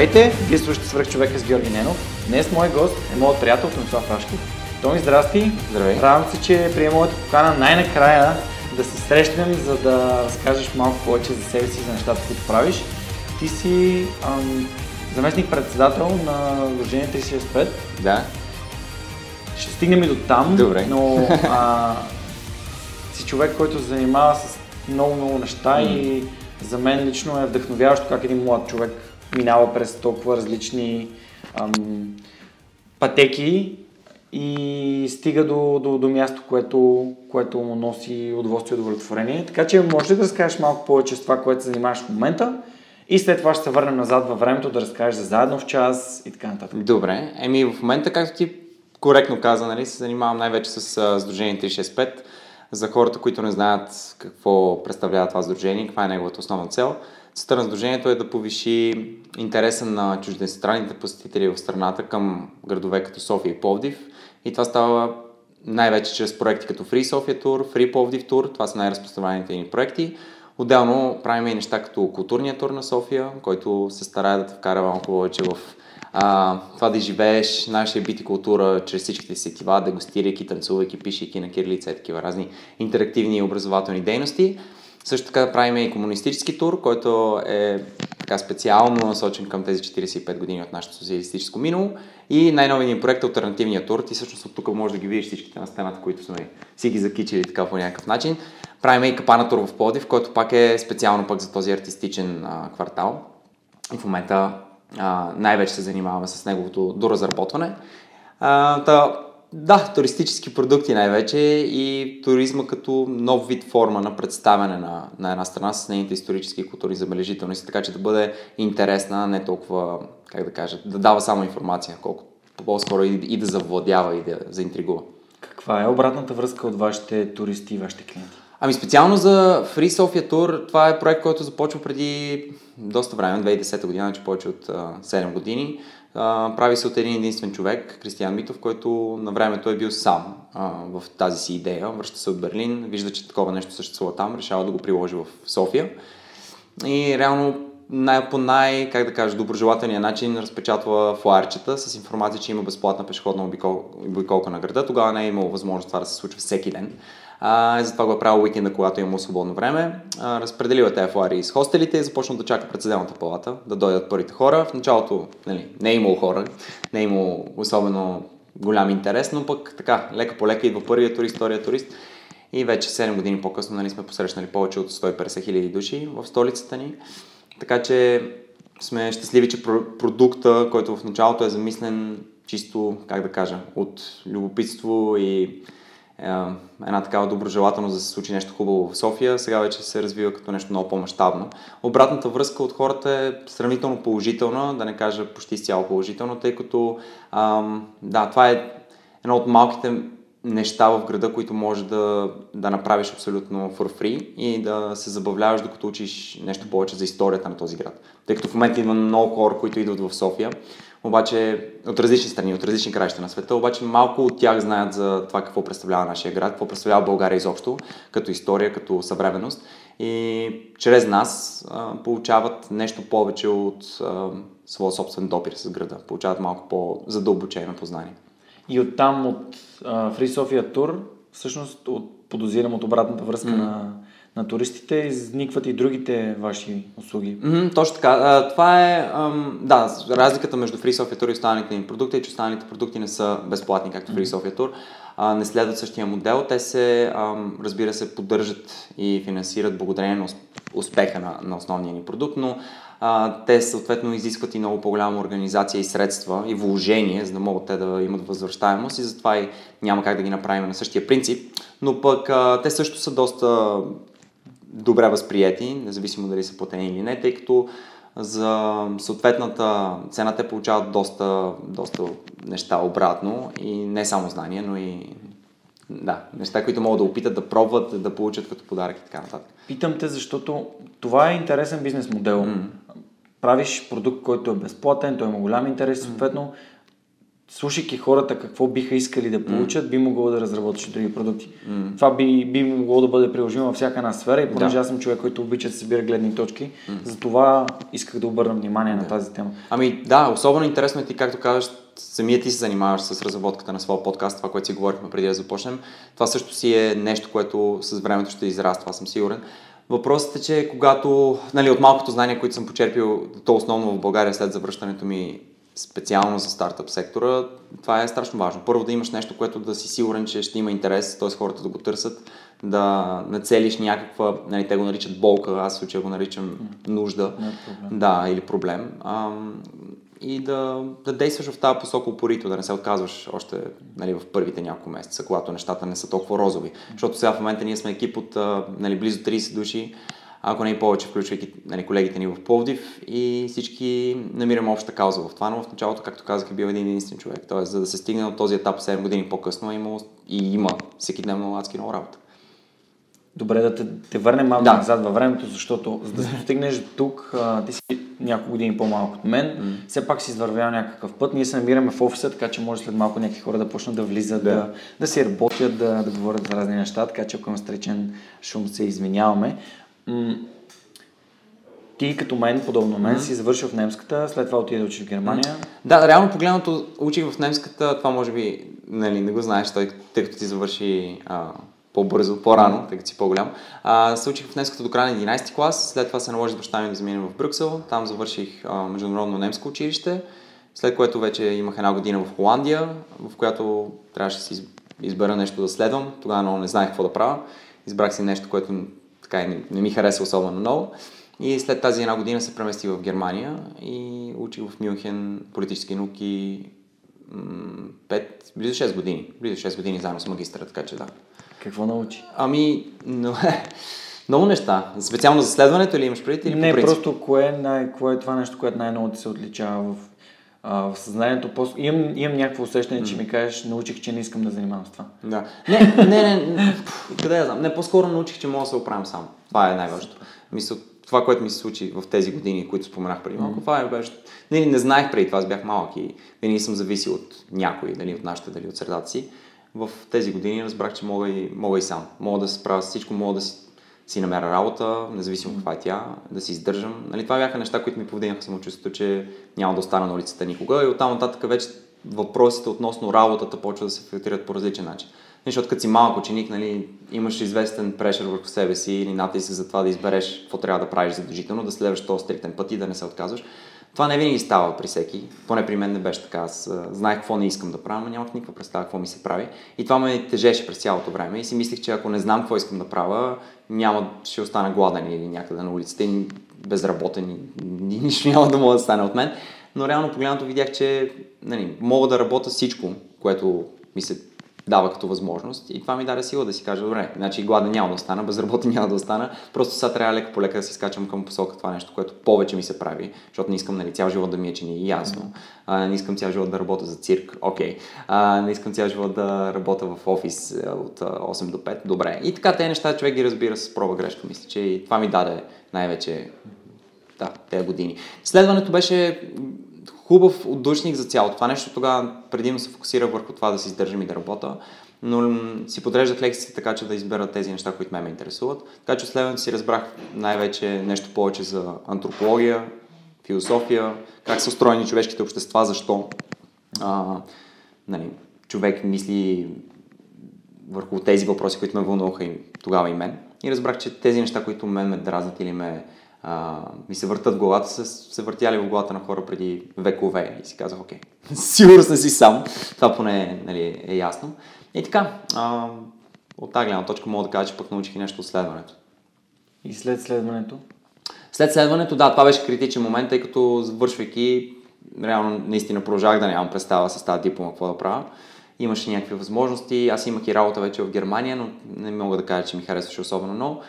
Здравейте, вие слушате свърх човека с Георги Ненов. Днес мой гост е моят приятел Томислав Рашков. Томи, здрасти! Здравей! Радвам се, че приема моята покана най-накрая да се срещнем, за да разкажеш малко повече за себе си, за нещата, които правиш. Ти си ам, заместник-председател на Сдружение 365. Да. Ще стигнем и до там, Добре. но а, си човек, който се занимава с много-много неща М. и за мен лично е вдъхновяващо как един млад човек минава през толкова различни ам, пътеки и стига до, до, до място, което, което му носи удоволствие и удовлетворение. Така че може ли да разкажеш малко повече с това, което се занимаваш в момента и след това ще се върнем назад във времето да разкажеш за заедно в час и така нататък. Добре. Еми в момента, както ти коректно каза, нали, се занимавам най-вече с Сдружение 365. За хората, които не знаят какво представлява това сдружение, каква е неговата основна цел. Целта на сдружението е да повиши интереса на чуждестранните посетители в страната към градове като София и Пловдив. И това става най-вече чрез проекти като Free Sofia Tour, Free Plовдив Tour, това са най-разпространените ни проекти. Отделно правим и неща като културния тур на София, който се старае да те вкара малко повече в а, това да изживееш нашия бит и култура чрез всичките си сетива, дегустирайки, танцувайки, пишейки на кирилица и такива разни интерактивни и образователни дейности. Също така правим и комунистически тур, който е така специално насочен към тези 45 години от нашето социалистическо минало. И най-новият ни проект е Альтернативния тур. Ти всъщност от тук можеш да ги видиш всичките на стената, които сме си ги закичили така по някакъв начин. Правим и капана тур в Пловдив, който пак е специално пък за този артистичен а, квартал. И в момента най-вече се занимаваме с неговото доразработване. А, та, да, туристически продукти най-вече и туризма като нов вид форма на представяне на, на една страна с нейните исторически и културни забележителности, така че да бъде интересна, не толкова, как да кажа, да дава само информация, колко по-скоро и, и да завладява и да заинтригува. Каква е обратната връзка от вашите туристи и вашите клиенти? Ами специално за Free Sofia Tour, това е проект, който започва преди доста време, 2010 година, значи повече от а, 7 години. Прави се от един единствен човек, Кристиян Митов, който на времето е бил сам в тази си идея. Връща се от Берлин, вижда, че такова нещо съществува там, решава да го приложи в София. И реално най- по най, как да кажа, доброжелателния начин разпечатва флайерчета с информация, че има безплатна пешеходна обикол... обиколка на града. Тогава не е имало възможност това да се случва всеки ден. А, затова го е правил уикенда, когато има свободно време. А, разпределил е тези флаери из хостелите и започнал да чака пред съделната палата, да дойдат първите хора. В началото нали, не е имало хора, не е имало особено голям интерес, но пък така, лека по лека идва първият турист, втория турист. И вече 7 години по-късно нали, сме посрещнали повече от 150 хиляди души в столицата ни. Така че сме щастливи, че про- продукта, който в началото е замислен чисто, как да кажа, от любопитство и е, една такава доброжелателност да се случи нещо хубаво в София, сега вече се развива като нещо много по-масштабно. Обратната връзка от хората е сравнително положителна, да не кажа почти изцяло положително, тъй като да, това е едно от малките неща в града, които може да, да направиш абсолютно for free и да се забавляваш докато учиш нещо повече за историята на този град. Тъй като в момента има много хора, които идват в София, обаче от различни страни, от различни краища на света, обаче малко от тях знаят за това какво представлява нашия град, какво представлява България изобщо, като история, като съвременност. И чрез нас а, получават нещо повече от а, своя собствен допир с града. Получават малко по-задълбочено познание. И оттам от а, Free Sofia Tour, всъщност от, подозирам от обратната връзка М. на, на туристите, изникват и другите ваши услуги. Mm-hmm, точно така. А, това е, ам, да, разликата между Free Software Tour и останалите ни продукти е, че останалите продукти не са безплатни, както Free Software Tour. А, не следват същия модел. Те се, ам, разбира се, поддържат и финансират благодарение на успеха на, на основния ни продукт, но а, те съответно изискват и много по-голяма организация и средства и вложение, за да могат те да имат възвръщаемост и затова и няма как да ги направим на същия принцип. Но пък а, те също са доста добре възприяти, независимо дали са платени или не, тъй като за съответната цена те получават доста, доста неща обратно и не само знания, но и да, неща, които могат да опитат да пробват, да получат като подарък и така нататък. Питам те, защото това е интересен бизнес модел. Mm. Правиш продукт, който е безплатен, той има голям интерес, съответно mm слушайки хората какво биха искали да получат, mm. би могло да разработиш други продукти. Mm. Това би, би могло да бъде приложимо във всяка една сфера и понеже да. аз съм човек, който обича да събира гледни точки, mm. затова исках да обърна внимание да. на тази тема. Ами да, особено интересно е ти, както казваш, самия ти се занимаваш с разработката на своя подкаст, това, което си говорихме преди да започнем. Това също си е нещо, което с времето ще израства, аз съм сигурен. Въпросът е, че когато, нали, от малкото знания, които съм почерпил, то основно в България след завръщането ми специално за стартъп сектора, това е страшно важно. Първо да имаш нещо, което да си сигурен, че ще има интерес, т.е. хората да го търсят, да нацелиш някаква, нали, те го наричат болка, аз в случая го наричам нужда, да, или проблем. А, и да, да действаш в тази посока упорито, да не се отказваш още нали, в първите няколко месеца, когато нещата не са толкова розови. Защото сега в момента ние сме екип от нали, близо 30 души, ако не и повече, включвайки нали, колегите ни в Пловдив и всички намираме обща кауза в това, но в началото, както казах, е бил един единствен човек. Тоест, за да се стигне от този етап 7 години по-късно, е имало и има всеки дневно адски много работа. Добре да те, те върнем малко да. назад във времето, защото за да стигнеш до тук, а, ти си няколко години по-малко от мен, mm. все пак си извървял някакъв път. Ние се намираме в офиса, така че може след малко някакви хора да почнат да влизат, да, да, да си работят, да, да говорят за разни неща, така че ако има стречен шум, се извиняваме. М- ти като мен, подобно мен, mm-hmm. си завършил в немската, след това отиде да учиш в Германия. Mm-hmm. Да, реално погледнато учих в немската, това може би нали, не го знаеш, тъй, тъй като ти завърши а, по-бързо, по-рано, тъй като си по-голям. А, се учих в немската до края на 11 клас, след това се наложи баща ми да заминем в Брюксел, там завърших а, международно немско училище, след което вече имах една година в Холандия, в която трябваше да си избера нещо да следвам, тогава много не знаех какво да правя. Избрах си нещо, което така и не, не ми хареса особено много. И след тази една година се преместих в Германия и учих в Мюнхен политически науки 5, близо 6 години. Близо 6 години заедно с магистра, така че да. Какво научи? Ами, но, много неща. Специално за следването или имаш преди? Или не, по просто кое е, най, кое е това нещо, което най-много ти се отличава в, а, в съзнанието. По- имам, имам някакво усещане, че ми кажеш, научих, че не искам да занимавам с това. Да. Не, не, не, не къде я знам. Не, по-скоро научих, че мога да се оправям сам. Това е най-важното. Мисля, това, което ми се случи в тези години, които споменах преди малко, това е беше... Не, не знаех преди това, аз бях малък и не съм зависил от някой, дали от нашите, дали от средата си. В тези години разбрах, че мога и, мога и сам. Мога да се справя с всичко, мога да си, си намеря работа, независимо каква е тя, да си издържам. Нали, това бяха неща, които ми повдигнаха самочувствието, че няма да остана на улицата никога и оттам нататък вече въпросите относно работата почва да се филтрират по различен начин. Защото като си малък ученик, нали, имаш известен прешер върху себе си или натиск за това да избереш какво трябва да правиш задължително, да следваш този стриктен път и да не се отказваш. Това не винаги става при всеки, поне при мен не беше така. Аз знаех какво не искам да правя, но нямах никаква представа какво ми се прави. И това ме тежеше през цялото време и си мислих, че ако не знам какво искам да правя, няма, ще остана гладен или някъде на улицата и безработен и нищо няма да мога да стане от мен. Но реално погледнато видях, че нали, мога да работя всичко, което ми се дава като възможност и това ми даде сила да си кажа, добре, значи гладен няма да остана, безработен няма да остана, просто сега трябва лека по лека да си скачам към посока това нещо, което повече ми се прави, защото не искам нали, цял живот да ми е че ни е ясно, а, не искам цял живот да работя за цирк, окей, okay. не искам цял живот да работя в офис е, от 8 до 5, добре. И така тези неща човек ги разбира с проба грешка, мисля, че и това ми даде най-вече да, тези години. Следването беше хубав отдушник за цялото това нещо. Тогава предимно се фокусира върху това да си издържам и да работя, но си подреждах лекциите така, че да избера тези неща, които ме ме интересуват. Така че следването си разбрах най-вече нещо повече за антропология, философия, как са устроени човешките общества, защо а, нали, човек мисли върху тези въпроси, които ме вълнуваха и тогава и мен. и разбрах, че тези неща, които мен ме дразнат или ме, а, ми се въртат главата, са се въртяли в главата на хора преди векове и си казах, окей, сигурно не си сам, това поне нали, е ясно. И така, а, от тази гледна точка мога да кажа, че пък научих и нещо от следването. И след следването? След следването, да, това беше критичен момент, тъй като завършвайки, реално наистина продължавах да нямам представа с тази диплома какво да правя. Имаше някакви възможности, аз имах и работа вече в Германия, но не мога да кажа, че ми харесваше особено много.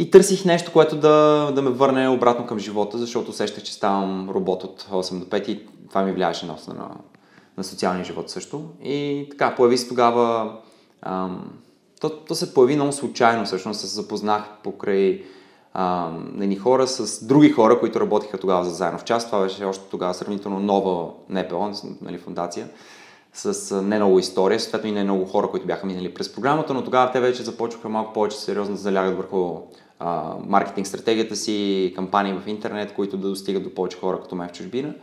И търсих нещо, което да, да ме върне обратно към живота, защото усещах, че ставам робот от 8 до 5 и това ми влияеше на, на, на социалния живот също. И така, появи се тогава... Ам, то, то се появи много случайно, всъщност се запознах покрай а, ни хора с други хора, които работиха тогава за Заедно в час. Това беше още тогава сравнително нова НПО, нали, фундация, с не много история, съответно и не много хора, които бяха минали през програмата, но тогава те вече започнаха малко повече сериозно да залягат върху маркетинг стратегията си, кампании в интернет, които да достигат до повече хора като мен в чужбина.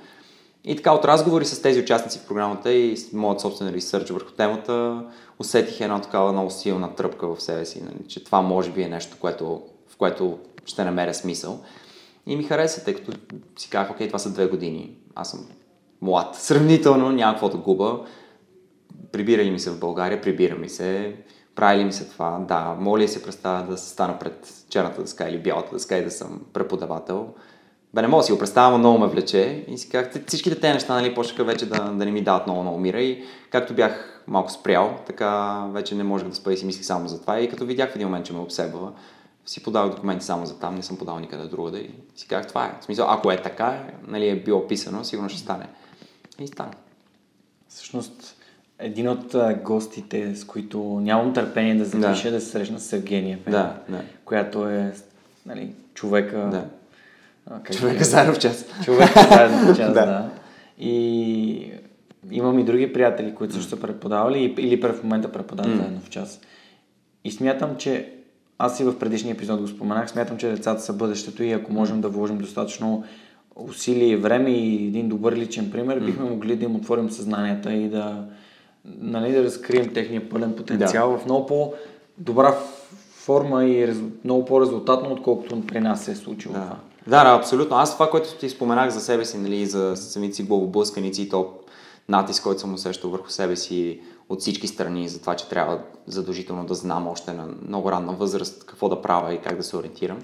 И така от разговори с тези участници в програмата и с моят собствен ресърч върху темата, усетих една такава много силна тръпка в себе си, нали, че това може би е нещо, което, в което ще намеря смисъл. И ми хареса, тъй като си казах, окей, това са две години. Аз съм млад. Сравнително, няма какво да губа. Прибира ли ми се в България? Прибира ми се. Прави ли ми се това? Да. Моля ли се представя да стана пред черната дъска или бялата дъска и да съм преподавател? Бе, не мога да си го представям, много ме влече. И си казах, всичките тези неща, нали, почнаха вече да, да не ми дават много, много мира. И както бях малко спрял, така вече не можех да спа и си мислих само за това. И като видях в един момент, че ме обсебва, си подавах документи само за там, не съм подал никъде другаде и си казах, това е. В смисъл, ако е така, нали, е било писано, сигурно ще стане. И стана. Всъщност, един от гостите, с които нямам търпение да запиша, да, да се срещна с Евгения да, да. която е нали, човека... Да. как човека заедно в час. Човека заедно в час, да. да. И имам и други приятели, които също са преподавали или в момента преподават mm. заедно в час. И смятам, че аз и в предишния епизод го споменах, смятам, че децата са бъдещето и ако можем да вложим достатъчно усилие и време и един добър личен пример, бихме могли да им отворим съзнанията и да, нали, да разкрием техния пълен потенциал да. в много по-добра форма и рез... много по-резултатно, отколкото при нас се е случило да. Да, да, абсолютно. Аз това, което ти споменах за себе си, нали, за самите си главоблъсканици и то натиск, който съм усещал върху себе си от всички страни за това, че трябва задължително да знам още на много ранна възраст какво да правя и как да се ориентирам.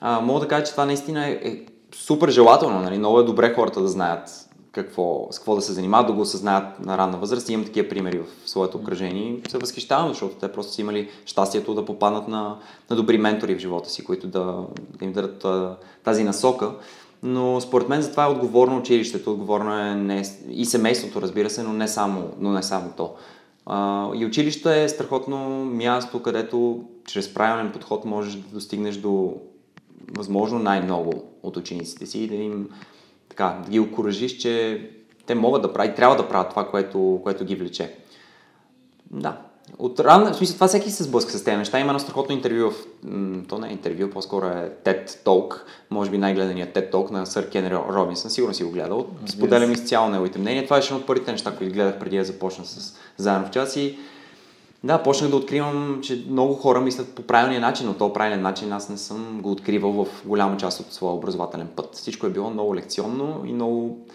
А, мога да кажа, че това наистина е, е супер желателно. Нали? Много е добре хората да знаят какво, с какво да се занимават, да го осъзнаят на ранна възраст. Имам такива примери в своето окръжение и се възхищавам, защото те просто са имали щастието да попаднат на, на добри ментори в живота си, които да, да им дадат тази насока. Но според мен за това е отговорно училището, отговорно е не, и семейството, разбира се, но не само, но не само то. А, и училището е страхотно място, където чрез правилен подход можеш да достигнеш до възможно най-много от учениците си и да им така, да ги окоръжиш, че те могат да правят, трябва да правят това, което, което ги влече. Да. От рано, в смисъл, това всеки се сблъска с тези неща. Има едно страхотно интервю, в, то не е интервю, по-скоро е TED Talk, може би най-гледаният TED Talk на сър Кен Робинсън, сигурно си го гледал. Споделям изцяло неговите мнения. Това беше едно от първите неща, които гледах преди да започна с заедно в час и да, почнах да откривам, че много хора мислят по правилния начин, но то правилен начин аз не съм го откривал в голяма част от своя образователен път. Всичко е било много лекционно и много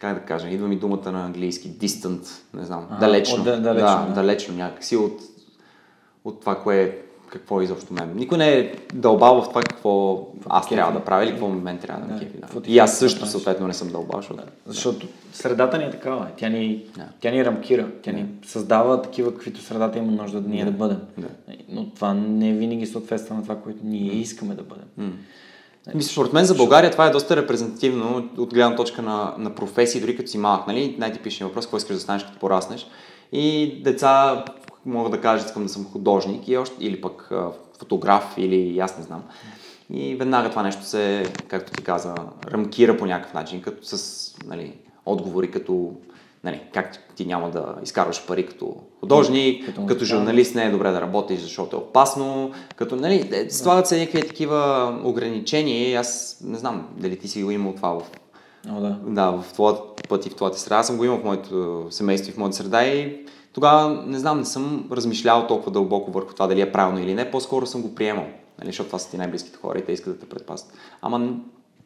как да кажа, идва ми думата на английски, distant, не знам, а, далечно. От, далечно, да, да, далечно някакси от, от това, кое какво е изобщо мен. Никой не е дълбал в това какво аз трябва да правя или какво мен трябва да ме кефи. Да. И аз също съответно не съм дълбал. Защото, да. защото средата ни е такава. Тя ни, да. тя ни рамкира. Тя ни създава такива, каквито средата има нужда да ние да, да бъдем. Но това не винаги съответства на това, което ние искаме да бъдем. М. Мисля, според мен за България това е доста репрезентативно от гледна точка на, на професии, дори като си малък. Нали? Най-типичният въпрос, какво искаш да станеш като пораснеш. И деца мога да кажа, искам да съм художник и още, или пък фотограф, или аз не знам. И веднага това нещо се, както ти каза, рамкира по някакъв начин, като с нали, отговори като нали, как ти няма да изкарваш пари като художник, като, като журналист не е добре да работиш, защото е опасно, като, нали, е, слагат се някакви такива ограничения аз не знам дали ти си го имал това в, О, да. да, в твоят път и в твоята среда. Аз съм го имал в моето семейство и в моята среда и тогава, не знам, не съм размишлял толкова дълбоко върху това дали е правилно или не, по-скоро съм го приемал. Нали, защото това са ти най-близките хора и те искат да те предпазват. Ама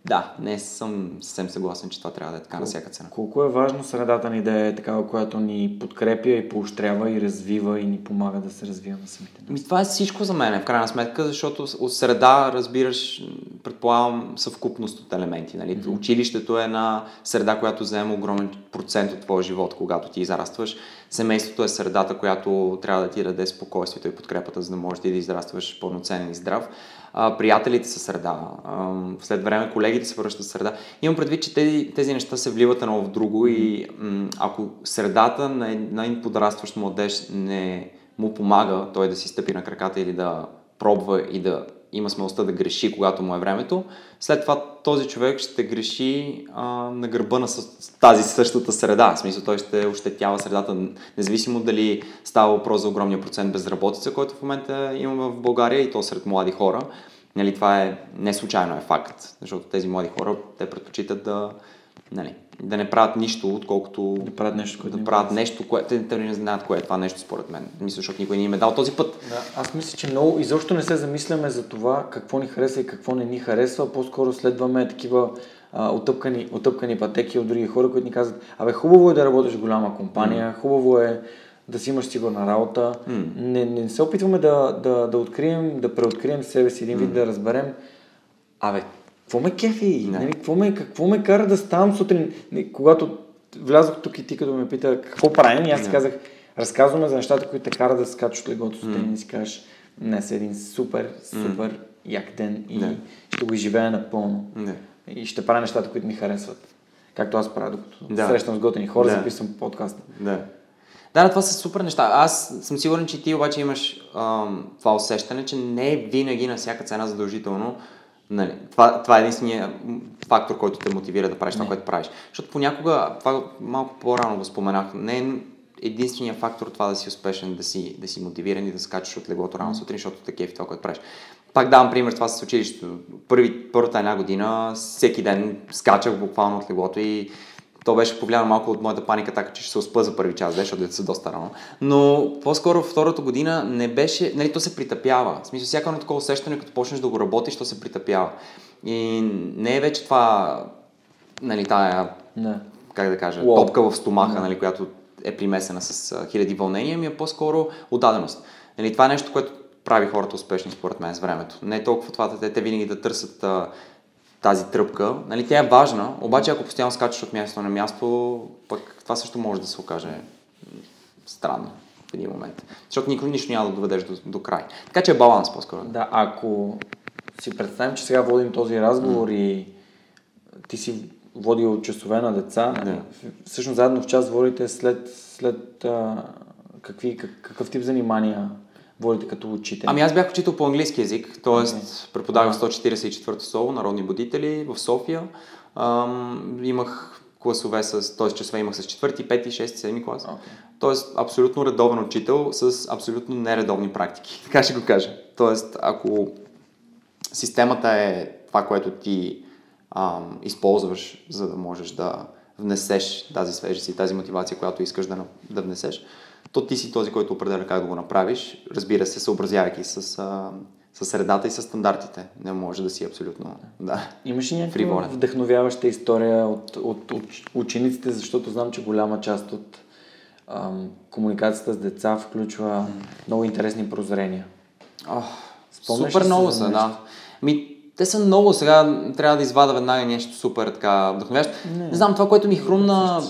да, не съм съвсем съгласен, че това трябва да е така на всяка цена. Колко е важно средата ни да е такава, която ни подкрепя и поощрява и развива и ни помага да се развиваме самите нас? Ми, това е всичко за мен, в крайна сметка, защото от среда разбираш, предполагам, съвкупност от елементи. Нали? Mm-hmm. Училището е една среда, която взема огромен процент от твоя живот, когато ти израстваш. Семейството е средата, която трябва да ти даде спокойствието и подкрепата, за да можеш да израстваш пълноценен и здрав а, приятелите са среда, а, след време колегите се връщат среда. Имам предвид, че тези, тези неща се вливат едно в друго и м- ако средата на един подрастващ младеж не му помага той да си стъпи на краката или да пробва и да има смелостта да греши, когато му е времето, след това този човек ще греши а, на гърба на тази същата среда. В смисъл, той ще ощетява средата, независимо дали става въпрос за огромния процент безработица, който в момента имаме в България и то сред млади хора. Нали, това е не случайно е факт, защото тези млади хора, те предпочитат да, нали, да не правят нищо, отколкото да правят нещо, което да правят нещо, което те, те не знаят кое е това нещо според мен. Мисля, защото никой не им е дал този път. Да, аз мисля, че много изобщо не се замисляме за това какво ни харесва и какво не ни харесва, по-скоро следваме такива а, отъпкани, отъпкани пътеки от други хора, които ни казват, абе хубаво е да работиш в голяма компания, mm. хубаво е да си имаш сигурна работа. Mm. Не, не се опитваме да, да, да открием, да преоткрием себе си един вид, mm. да разберем, абе, какво ме кефи? Нали, какво, ме, какво ме кара да ставам сутрин? Когато влязох тук и ти като ме пита какво правим, и аз си казах, разказваме за нещата, които те карат да скачаш от леглото сутрин и си кажеш, днес е един супер, супер як ден и не. ще го изживея напълно. Не. И ще правя нещата, които ми харесват. Както аз правя, докато да. срещам с готини хора, да. записвам подкаст. Да. Да, това са супер неща. Аз съм сигурен, че ти обаче имаш ам, това усещане, че не е винаги на всяка цена задължително Нали, това, това е единствения фактор, който те мотивира да правиш това, което правиш. Защото понякога, това малко по-рано го споменах, не е единствения фактор това да си успешен, да си, да си мотивиран и да скачаш от леглото рано сутрин, защото те кефи това, което правиш. Пак давам пример това с училището. Първи, първата една година, всеки ден скачах буквално от леглото и то беше повлияно малко от моята паника, така че ще се успа за първи час, защото деца са доста рано. Но по-скоро втората година не беше, нали, то се притъпява. В смисъл, всяко едно такова усещане, като почнеш да го работиш, то се притъпява. И не е вече това, нали, тая, не. как да кажа, Wow. топка в стомаха, нали, която е примесена с а, хиляди вълнения, ми е по-скоро отдаденост. Нали, това е нещо, което прави хората успешни според мен с времето. Не е толкова това, те, те винаги да търсят а, тази тръпка. Нали, тя е важна, обаче ако постоянно скачаш от място на място, пък това също може да се окаже странно в един момент. Защото никой нищо няма да доведеш до, до край. Така че е баланс по-скоро. Да, ако си представим, че сега водим този разговор mm. и ти си водил часове на деца, yeah. всъщност заедно в час водите след, след а, какви, как, какъв тип занимания водите като учител? Ами аз бях учител по английски язик, т.е. Okay. преподавах 144-та соло, народни будители в София. Ам, имах класове с, т.е. часове имах с 4, 5, 6, 7 клас. Okay. Тоест абсолютно редовен учител с абсолютно нередовни практики. Така ще го кажа. Тоест, ако системата е това, което ти ам, използваш, за да можеш да внесеш тази свежест и тази мотивация, която искаш да, да внесеш, то ти си този, който определя как да го направиш, разбира се, съобразявайки с, а, с средата и с стандартите. Не може да си абсолютно, да. Имаш ли някаква вдъхновяваща история от, от, от учениците, защото знам, че голяма част от ам, комуникацията с деца включва много интересни прозрения. Oh, супер много са, да. Ми, те са много сега, трябва да извада веднага нещо супер така вдъхновящо. Не, не знам, това, което ми хрумна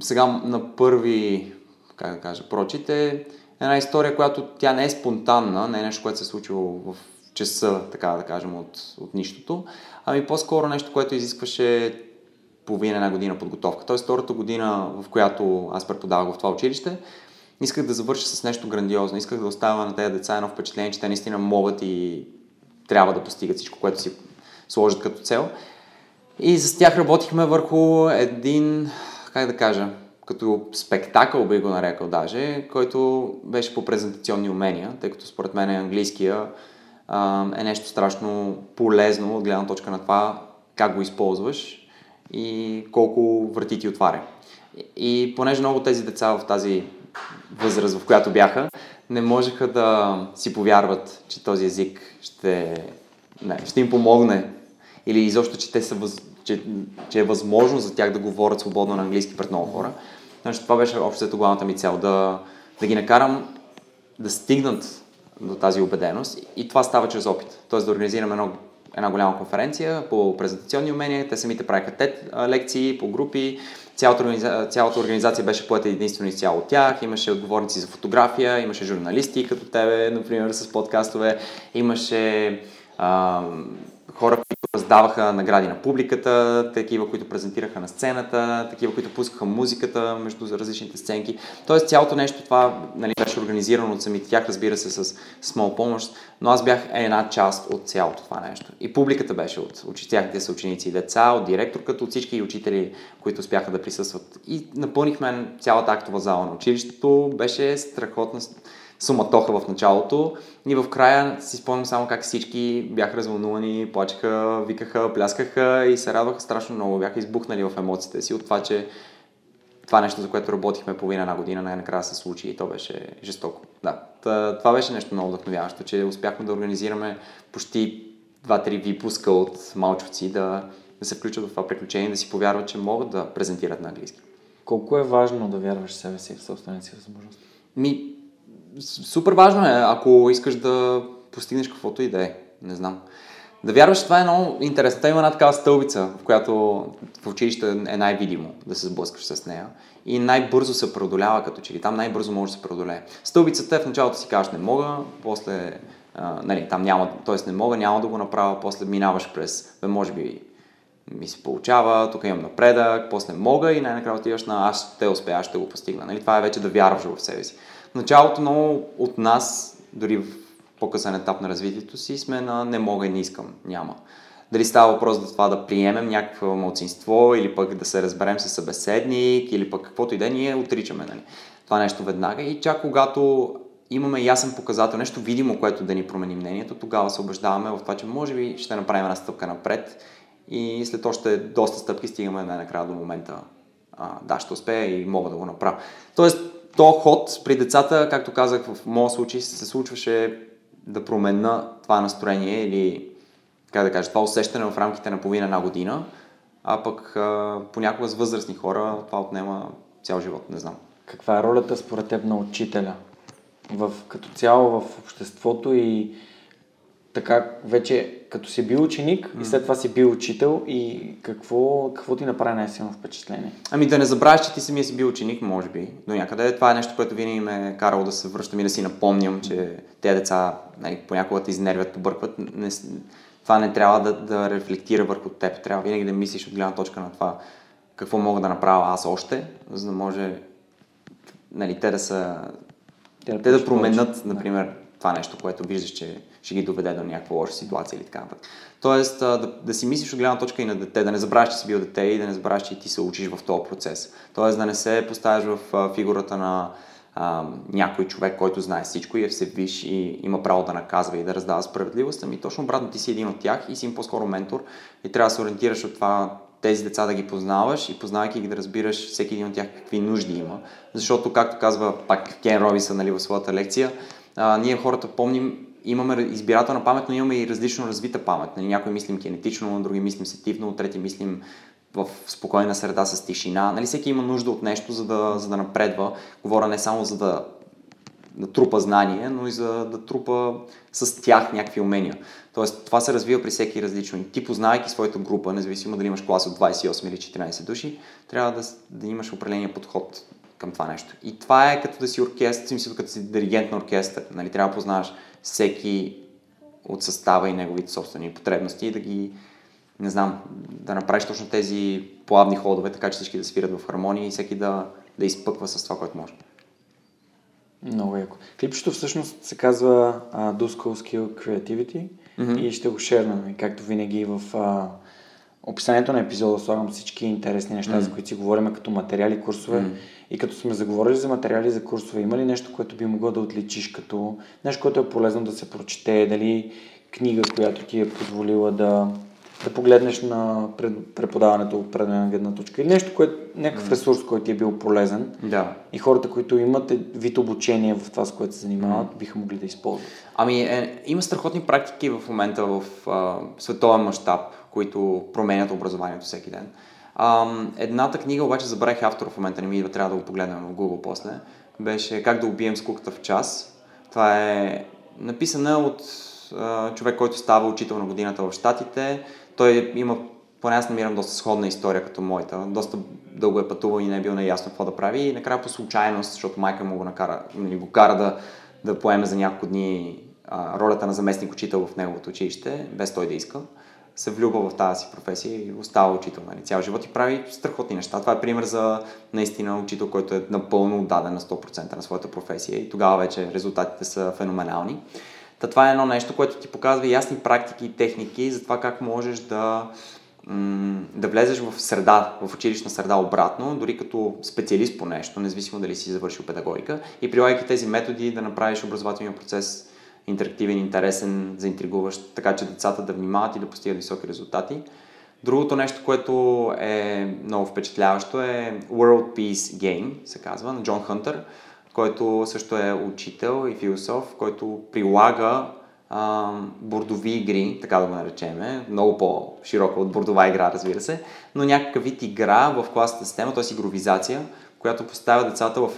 сега на първи как да кажа, прочит е една история, която тя не е спонтанна, не е нещо, което се е случило в часа, така да кажем, от, от нищото, ами по-скоро нещо, което изискваше половина една година подготовка. Тоест втората година, в която аз преподавах в това училище, исках да завърша с нещо грандиозно. Исках да оставя на тези деца едно впечатление, че те наистина могат и трябва да постигат всичко, което си сложат като цел. И с тях работихме върху един, как да кажа, като спектакъл би го нарекал даже, който беше по презентационни умения, тъй като според мен английския а, е нещо страшно полезно от гледна точка на това как го използваш и колко врати ти отваря. И, и понеже много тези деца в тази възраст, в която бяха, не можеха да си повярват, че този език ще, не, ще им помогне или изобщо, че, те са въз, че, че е възможно за тях да говорят свободно на английски пред много хора. Значи, това беше общо главната ми цел, да, да ги накарам да стигнат до тази убеденост. И това става чрез опит. Тоест да организираме едно, една голяма конференция по презентационни умения, те самите правиха тет лекции по групи, цялата, организа... цялата организация беше поета единствено изцяло от тях, имаше отговорници за фотография, имаше журналисти като тебе, например, с подкастове, имаше а, хора, раздаваха награди на публиката, такива, които презентираха на сцената, такива, които пускаха музиката между различните сценки. Тоест цялото нещо това нали, беше организирано от самите тях, разбира се, с, с моя помощ, но аз бях една част от цялото това нещо. И публиката беше от учителите са ученици и деца, от директорката, от всички учители, които успяха да присъстват. И напълнихме цялата актова зала на училището. Беше страхотна суматоха в началото и в края си спомням само как всички бяха развълнувани, плачеха, викаха, пляскаха и се радваха страшно много. Бяха избухнали в емоциите си от това, че това нещо, за което работихме половина една година, най-накрая се случи и то беше жестоко. Да, това беше нещо много вдъхновяващо, че успяхме да организираме почти 2-3 випуска от малчовци да, да се включат в това приключение, да си повярват, че могат да презентират на английски. Колко е важно да вярваш в себе си, в собствените си възможности? Ми, супер важно е, ако искаш да постигнеш каквото и да е. Не знам. Да вярваш, това е много интересно. Та има една такава стълбица, в която в училище е най-видимо да се сблъскаш с нея и най-бързо се преодолява като че ли. Там най-бързо може да се преодолее. Стълбицата е в началото си кажеш не мога, после а, нали, там няма, т.е. не мога, няма да го направя, после минаваш през, бе, може би ми се получава, тук имам напредък, после мога и най-накрая отиваш на аз ще успея, ще го постигна. Нали? Това е вече да вярваш в себе си. В началото много от нас, дори в по-късен етап на развитието си, сме на не мога и не искам, няма. Дали става въпрос за това да приемем някакво младсинство или пък да се разберем с събеседник или пък каквото и да ние отричаме нали? това нещо веднага и чак когато имаме ясен показател, нещо видимо, което да ни промени мнението, тогава се убеждаваме в това, че може би ще направим една стъпка напред и след още доста стъпки стигаме най-накрая до момента а, да, ще успея и мога да го направя. Тоест, то ход при децата, както казах в моят случай, се случваше да променя това настроение или, как да кажа, това усещане в рамките на половина една година, а пък понякога с възрастни хора това отнема цял живот, не знам. Каква е ролята според теб на учителя в, като цяло в обществото и така вече като си бил ученик mm. и след това си бил учител и какво, какво ти направи най-силно впечатление? Ами да не забравяш, че ти самия си бил ученик, може би, до някъде. Това е нещо, което винаги ме е карало да се връщам и да си напомням, че тези деца нали, понякога те изнервят, побъркват. Не, това не трябва да, да рефлектира върху теб. Трябва винаги да мислиш от гледна точка на това какво мога да направя аз още, за да може нали, те да са... Те да, те да променят, например, това нещо, което виждаш, че ще ги доведе до някаква лоша ситуация или така нататък. Тоест, да, да си мислиш от гледна точка и на дете, да не забравяш, че си бил дете и да не забравяш, че ти се учиш в този процес. Тоест, да не се поставяш в фигурата на а, някой човек, който знае всичко и е всевиш и има право да наказва и да раздава справедливост, ами точно обратно ти си един от тях и си им по-скоро ментор и трябва да се ориентираш от това тези деца да ги познаваш и познавайки ги да разбираш всеки един от тях какви нужди има. Защото, както казва пак Кен Робисън нали, в своята лекция, а, ние хората помним, имаме избирателна памет, но имаме и различно развита памет. Нали, някои мислим кинетично, други мислим сетивно, трети мислим в спокойна среда с тишина. Нали, всеки има нужда от нещо, за да, за да напредва. Говоря не само за да, да трупа знание, но и за да трупа с тях някакви умения. Тоест, това се развива при всеки различно. И ти, познавайки своята група, независимо дали имаш клас от 28 или 14 души, трябва да, да имаш определения подход към това нещо. И това е като да си оркестър, смисъл като си диригент на оркестър. Нали? Трябва да познаваш всеки от състава и неговите собствени потребности и да ги, не знам, да направиш точно тези плавни ходове, така че всички да свират в хармония и всеки да, да изпъква с това, което може. Много яко. Клипчето всъщност се казва uh, Do School Skill Creativity mm-hmm. и ще го шернем, както винаги в uh, описанието на епизода слагам всички интересни неща, mm. за които си говорим като материали, курсове. Mm. И като сме заговорили за материали, за курсове, има ли нещо, което би могло да отличиш като нещо, което е полезно да се прочете, дали книга, която ти е позволила да да погледнеш на преподаването от определена гледна точка или нещо, което, някакъв ресурс, който ти е бил полезен да. и хората, които имат вид обучение в това, с което се занимават, биха могли да използват. Ами, е, има страхотни практики в момента в а, световен мащаб, които променят образованието всеки ден. А, едната книга, обаче забравих автора в момента, не ми идва, трябва да го погледнем в Google после, беше Как да убием скуката в час. Това е написана от а, човек, който става учител на годината в Штатите. Той има, поне аз намирам доста сходна история като моята. Доста дълго е пътувал и не е бил наясно какво да прави. И накрая по случайност, защото майка му го, накара, го кара да, да поеме за няколко дни а, ролята на заместник учител в неговото училище, без той да иска се влюбва в тази си професия и остава учител нали, цял живот и прави страхотни неща. Това е пример за наистина учител, който е напълно отдаден на 100% на своята професия и тогава вече резултатите са феноменални. Та това е едно нещо, което ти показва ясни практики и техники за това как можеш да, да влезеш в среда, в училищна среда обратно, дори като специалист по нещо, независимо дали си завършил педагогика и прилагайки тези методи да направиш образователния процес интерактивен, интересен, заинтригуващ, така че децата да внимават и да постигат високи резултати. Другото нещо, което е много впечатляващо е World Peace Game, се казва, на Джон Хънтър, който също е учител и философ, който прилага а, бордови игри, така да го наречеме, много по-широко от бордова игра, разбира се, но някакъв вид игра в класната система, т.е. игровизация, която поставя децата в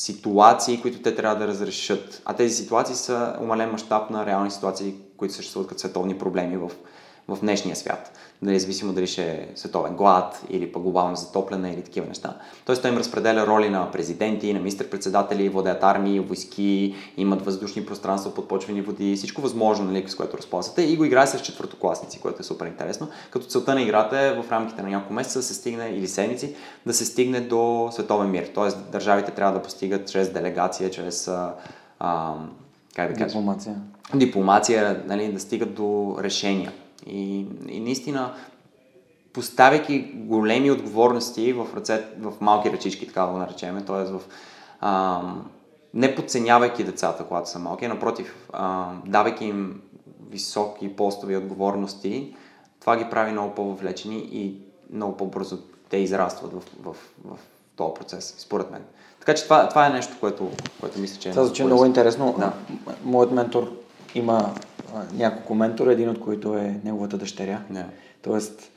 ситуации, които те трябва да разрешат. А тези ситуации са умален мащаб на реални ситуации, които съществуват като световни проблеми в в днешния свят. Независимо дали ще е световен глад или пък глобално затопляне или такива неща. Тоест той им разпределя роли на президенти, на министър-председатели, водят армии, войски, имат въздушни пространства, подпочвени води, всичко възможно, нали, с което разползвате и го играе с четвъртокласници, което е супер интересно. Като целта на играта е в рамките на няколко месеца да се стигне или седмици да се стигне до световен мир. Тоест държавите трябва да постигат чрез делегация, чрез а, как да кажа? Дипломация. Дипломация, нали, да стигат до решения. И, и наистина, поставяйки големи отговорности в, ръце, в малки ръчички, така да го наречем, т.е. в а, не подценявайки децата, когато са малки, напротив, а, давайки им високи постови отговорности, това ги прави много по-въвлечени и много по-бързо те израстват в, в, в този процес, според мен. Така че това, това е нещо, което, което мисля, че е. Това звучи много интересно. Да. Моят ментор има няколко ментора, един от които е неговата дъщеря. Yeah. Тоест,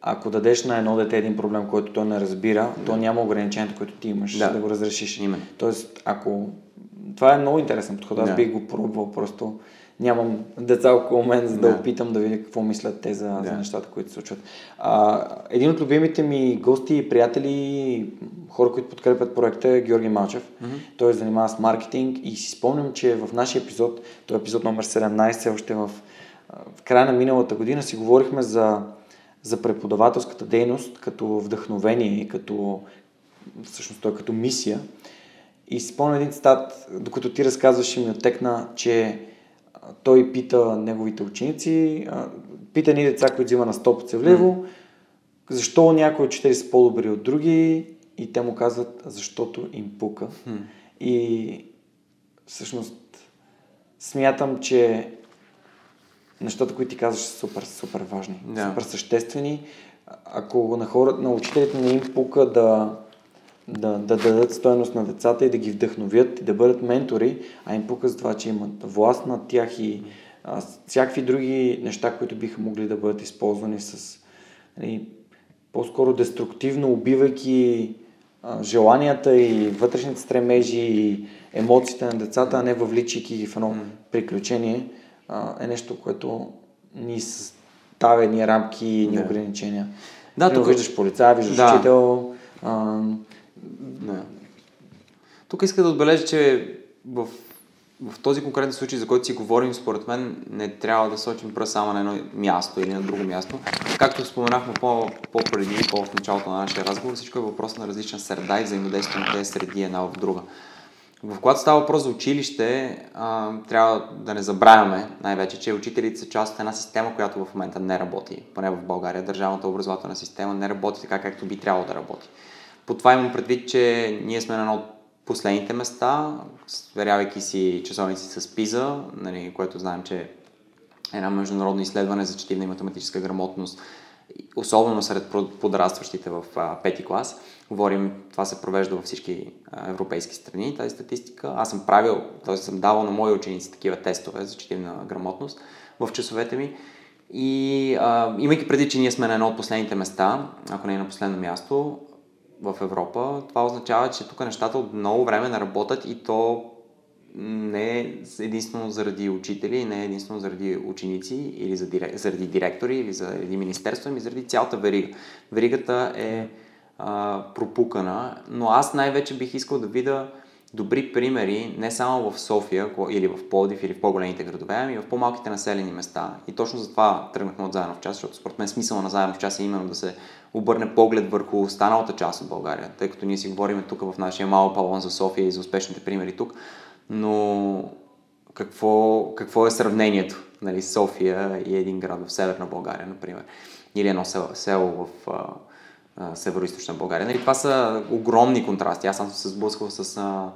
ако дадеш на едно дете един проблем, който той не разбира, yeah. то няма ограничението, което ти имаш да, да го разрешиш. Именно. Тоест, ако... Това е много интересен подход. Аз yeah. бих го пробвал, просто нямам деца около мен, за да yeah. опитам да видя какво мислят те за, yeah. за нещата, които се случват. А, един от любимите ми гости и приятели, хора, които подкрепят проекта е Георги Малчев. Mm-hmm. Той се занимава с маркетинг и си спомням, че в нашия епизод, той е епизод номер 17, още в, в края на миналата година си говорихме за, за преподавателската дейност като вдъхновение и като всъщност той като мисия. И си спомням един цитат, докато ти разказваш и ми отекна, че той пита неговите ученици, пита ни деца, които взима на 100 подсевливо, mm. защо някои учители са по-добри от други и те му казват, защото им пука. Mm. И всъщност смятам, че нещата, които ти казваш, са супер, супер важни, yeah. супер съществени. Ако на, хората, на учителите не им пука да, да, да дадат стоеност на децата и да ги вдъхновят и да бъдат ментори, а им пука за това, че имат власт над тях и а, всякакви други неща, които биха могли да бъдат използвани с нали, по-скоро деструктивно, убивайки а, желанията и вътрешните стремежи и емоциите на децата, а не въвличайки ги в едно приключение, а, е нещо, което ни ставя ни рамки и ни ограничения. Да, тук виждаш полица, виждаш да. учител, а, не. Тук иска да отбележа, че в, в този конкретен случай, за който си говорим, според мен не трябва да сочим пръст само на едно място или на друго място. Както споменахме по, по-преди, по-в началото на нашия разговор, всичко е въпрос на различна среда и взаимодействие на тези среди една в друга. В когато става въпрос за училище, а, трябва да не забравяме най-вече, че учителите са част от една система, която в момента не работи. Поне в България държавната образователна система не работи така, както би трябвало да работи. По това имам предвид, че ние сме на едно от последните места, сверявайки си часовници с ПИЗа, нали, което знаем, че едно международно изследване за четивна и математическа грамотност, особено сред подрастващите в пети клас. Говорим, това се провежда във всички европейски страни, тази статистика. Аз съм правил, т.е. съм давал на мои ученици такива тестове за четивна грамотност в часовете ми. И а, имайки преди, че ние сме на едно от последните места, ако не е на последно място в Европа, това означава, че тук нещата от много време не работят и то не е единствено заради учители, не е единствено заради ученици или заради директори или заради министерство, ами заради цялата верига. Веригата е а, пропукана, но аз най-вече бих искал да видя добри примери не само в София или в Плодив или в по-големите градове, ами в по-малките населени места. И точно за това тръгнахме от заедно в час, защото според мен смисъл на заедно в час е именно да се обърне поглед върху останалата част от България, тъй като ние си говорим тук в нашия малък палон за София и за успешните примери тук, но какво, какво е сравнението? Нали, София и един град в Северна България, например, или едно село, село в Северо-Источна България. Нали, това са огромни контрасти. Аз съм се сблъсквал с а,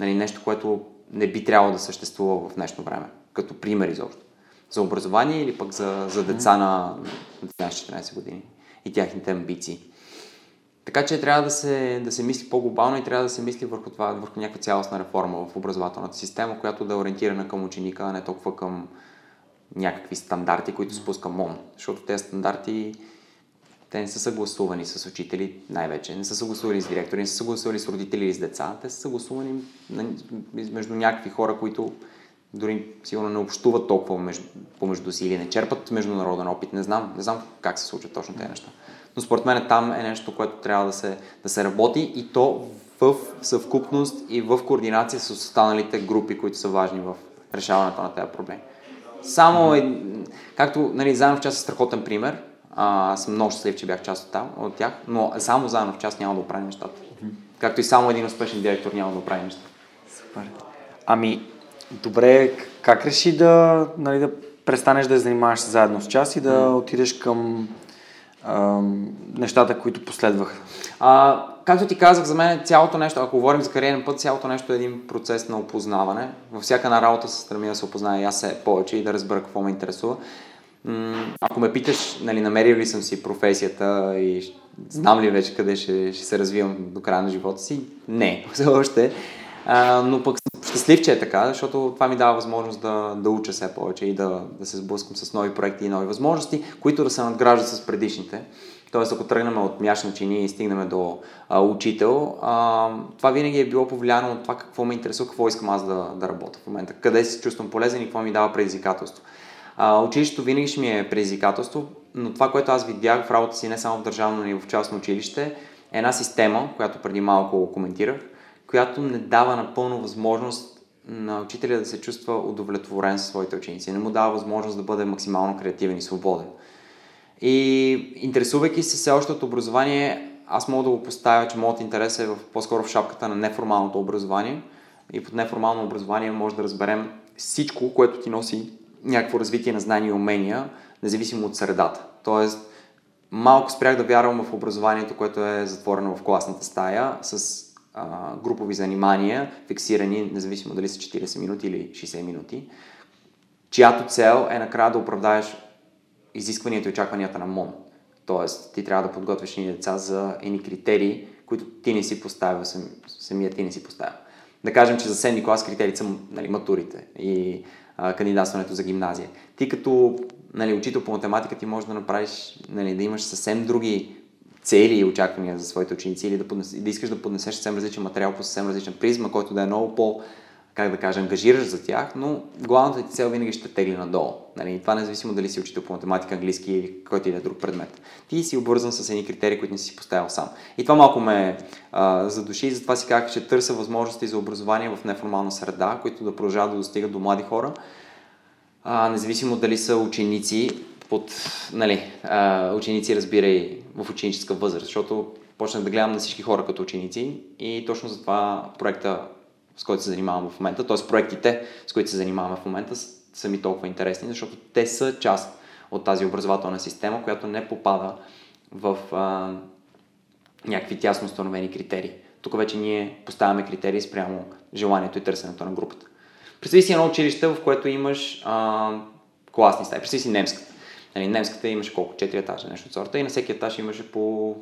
нали, нещо, което не би трябвало да съществува в днешно време, като пример изобщо. За образование или пък за, за деца на 13-14 години и тяхните амбиции. Така че трябва да се, да се мисли по-глобално и трябва да се мисли върху това, върху някаква цялостна реформа в образователната система, която да е ориентирана към ученика, а не толкова към някакви стандарти, които спуска МОН. Защото тези стандарти те не са съгласувани с учители най-вече, не са съгласували с директори, не са съгласували с родители или с деца. Те са съгласувани между някакви хора, които дори сигурно не общуват толкова между, помежду си или не черпат международен опит. Не знам, не знам как се случват точно тези неща. Но според мен там е нещо, което трябва да се, да се работи и то в съвкупност и в координация с останалите групи, които са важни в решаването на тези проблеми. Само, е, както нали, заедно в част е страхотен пример, аз съм много щастлив, че бях част от, там, от тях, но само заедно в част няма да оправим нещата. Както и само един успешен директор няма да оправи нещата. Супер. Ами, добре, как реши да, нали, да престанеш да я занимаваш заедно с час и да mm. отидеш към а, нещата, които последваха? А, както ти казах, за мен цялото нещо, ако говорим за кариерен път, цялото нещо е един процес на опознаване. Във всяка една работа се стремя да се опозная и аз се повече и да разбера какво ме интересува. Ако ме питаш, нали, намерил ли съм си професията и знам ли вече къде ще, ще се развивам до края на живота си, не, все още. А, но пък съм щастлив, че е така, защото това ми дава възможност да, да уча все повече и да, да се сблъскам с нови проекти и нови възможности, които да се надграждат с предишните. Тоест, ако тръгнем от мяшна чини и стигнем до а, учител, а, това винаги е било повлияно от това какво ме интересува, какво искам аз да, да работя в момента, къде се чувствам полезен и какво ми дава предизвикателство. А, училището винаги ще ми е предизвикателство, но това, което аз видях в работа си не само в държавно, но и в частно училище, е една система, която преди малко коментирах, която не дава напълно възможност на учителя да се чувства удовлетворен със своите ученици. Не му дава възможност да бъде максимално креативен и свободен. И интересувайки се все още от образование, аз мога да го поставя, че моят интерес е в, по-скоро в шапката на неформалното образование. И под неформално образование може да разберем всичко, което ти носи някакво развитие на знания и умения, независимо от средата. Тоест, малко спрях да вярвам в образованието, което е затворено в класната стая, с а, групови занимания, фиксирани, независимо дали са 40 минути или 60 минути, чиято цел е накрая да оправдаеш изискванията и очакванията на МОН. Тоест, ти трябва да подготвиш ни деца за едни критерии, които ти не си поставил, сам, самия ти не си поставил. Да кажем, че за 7 клас критерии са нали, матурите и кандидатстването за гимназия. Ти като нали, учител по математика ти можеш да направиш, нали, да имаш съвсем други цели и очаквания за своите ученици или да, поднес, да искаш да поднесеш съвсем различен материал по съвсем различен призма, който да е много по- как да кажа, ангажираш за тях, но главната ти цел винаги ще тегли надолу. Нали? Това независимо дали си учител по математика, английски или който и да е друг предмет. Ти си обвързан с едни критерии, които не си поставил сам. И това малко ме а, задуши и затова си казах, че търся възможности за образование в неформална среда, които да продължават да достигат до млади хора, а, независимо дали са ученици под, нали, а, ученици разбирай в ученическа възраст, защото почнах да гледам на всички хора като ученици и точно за това проекта с който се занимавам в момента, т.е. проектите, с които се занимаваме в момента, са ми толкова интересни, защото те са част от тази образователна система, която не попада в а, някакви тясно установени критерии. Тук вече ние поставяме критерии спрямо желанието и търсенето на групата. Представи си едно училище, в което имаш а, класни стаи. Представи си немската. Нали, немската имаше колко? 4 етажа, нещо от сорта и на всеки етаж имаше по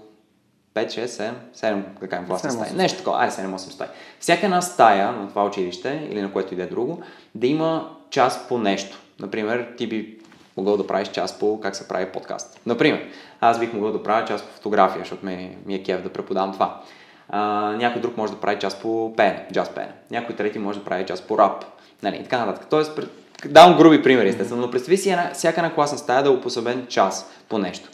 5, 6, 7, 7, да кажем, класни стаи. Нещо такова, айде 7-8 стаи. Всяка една стая на това училище или на което и да е друго, да има час по нещо. Например, ти би могъл да правиш час по как се прави подкаст. Например, аз бих могъл да правя час по фотография, защото ми, ми е кев да преподавам това. А, някой друг може да прави час по пене, джаз пене. Някой трети може да прави час по рап. Нали, така нататък. Тоест, давам груби примери, естествено, но представи си една, всяка една класна стая да е упособен час по нещо.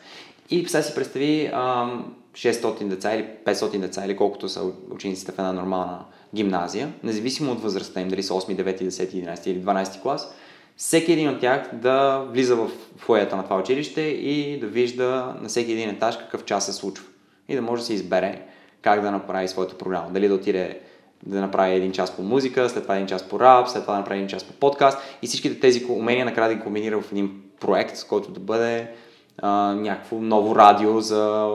И сега си представи ам, 600 деца или 500 деца или колкото са учениците в една нормална гимназия, независимо от възрастта им, дали са 8, 9, 10, 11 или 12 клас, всеки един от тях да влиза в фоята на това училище и да вижда на всеки един етаж какъв час се случва. И да може да се избере как да направи своята програма. Дали да отиде да направи един час по музика, след това един час по рап, след това да направи един час по подкаст и всичките тези умения накрая да комбинира в един проект, с който да бъде а, някакво ново радио за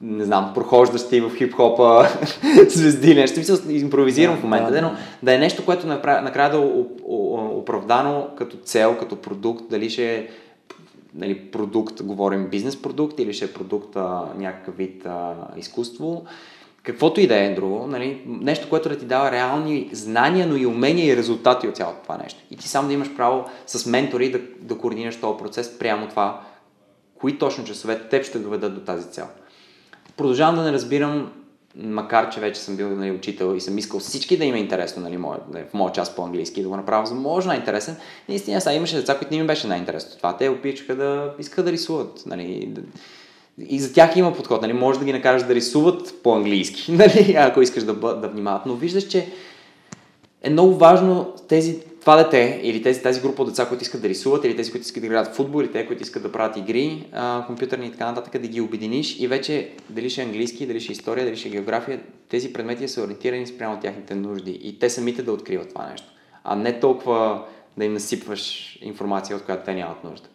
не знам, прохождащи в хип-хопа звезди, нещо. Мисля, импровизирам да, в момента, да, но да е нещо, което накрая да оправдано като цел, като продукт, дали ще е нали, продукт, говорим бизнес продукт или ще е продукт а, някакъв вид а, изкуство, каквото и да е друго, нали, нещо, което да ти дава реални знания, но и умения и резултати от цялото това нещо. И ти сам да имаш право с ментори да, да координираш този процес прямо това, кои точно часове теб ще доведат до тази цел. Продължавам да не разбирам, макар че вече съм бил нали, учител и съм искал всички да им е интересно нали, нали в моят час по-английски, да го направя възможно най-интересен. Наистина, сега имаше деца, които не им беше най-интересно това. Те опичаха да искаха да рисуват. Нали, и за тях има подход. Нали? Може да ги накараш да рисуват по-английски, нали? ако искаш да, да внимават. Но виждаш, че е много важно тези това дете или тези, тази група от деца, които искат да рисуват, или тези, които искат да играят в футбол, или те, които искат да правят игри, а, компютърни и така нататък, да ги обединиш и вече дали ще е английски, дали ще е история, дали ще е география, тези предмети са ориентирани спрямо тяхните нужди и те самите да откриват това нещо, а не толкова да им насипваш информация, от която те нямат нужда.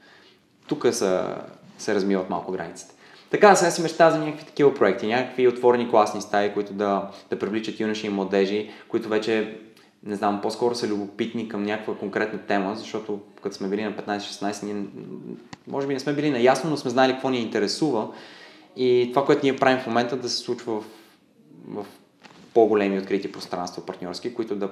Тук са, се размиват малко границите. Така, сега си мечта за някакви такива проекти, някакви отворени класни стаи, които да, да привличат юноши и младежи, които вече не знам, по-скоро са любопитни към някаква конкретна тема, защото като сме били на 15-16, ние може би не сме били наясно, но сме знали какво ни интересува. И това, което ние правим в момента, да се случва в, в по-големи открити пространства партньорски, които да,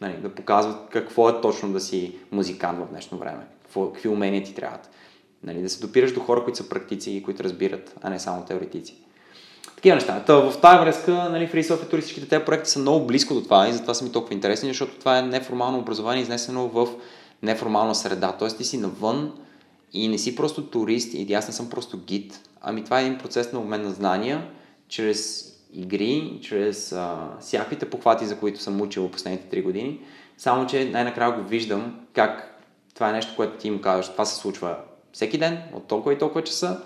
нали, да показват какво е точно да си музикант в днешно време, какво, какви умения ти трябват. Нали, да се допираш до хора, които са практици и които разбират, а не само теоретици. Такива неща. Та, в тази връзка, нали, Free Software туристическите тези проекти са много близко до това и затова са ми толкова интересни, защото това е неформално образование, изнесено в неформална среда. Тоест ти си навън и не си просто турист и аз не съм просто гид. Ами това е един процес на обмен на знания, чрез игри, чрез а, всякаквите похвати, за които съм учил последните 3 години. Само, че най-накрая го виждам как това е нещо, което ти им казваш. Това се случва всеки ден, от толкова и толкова часа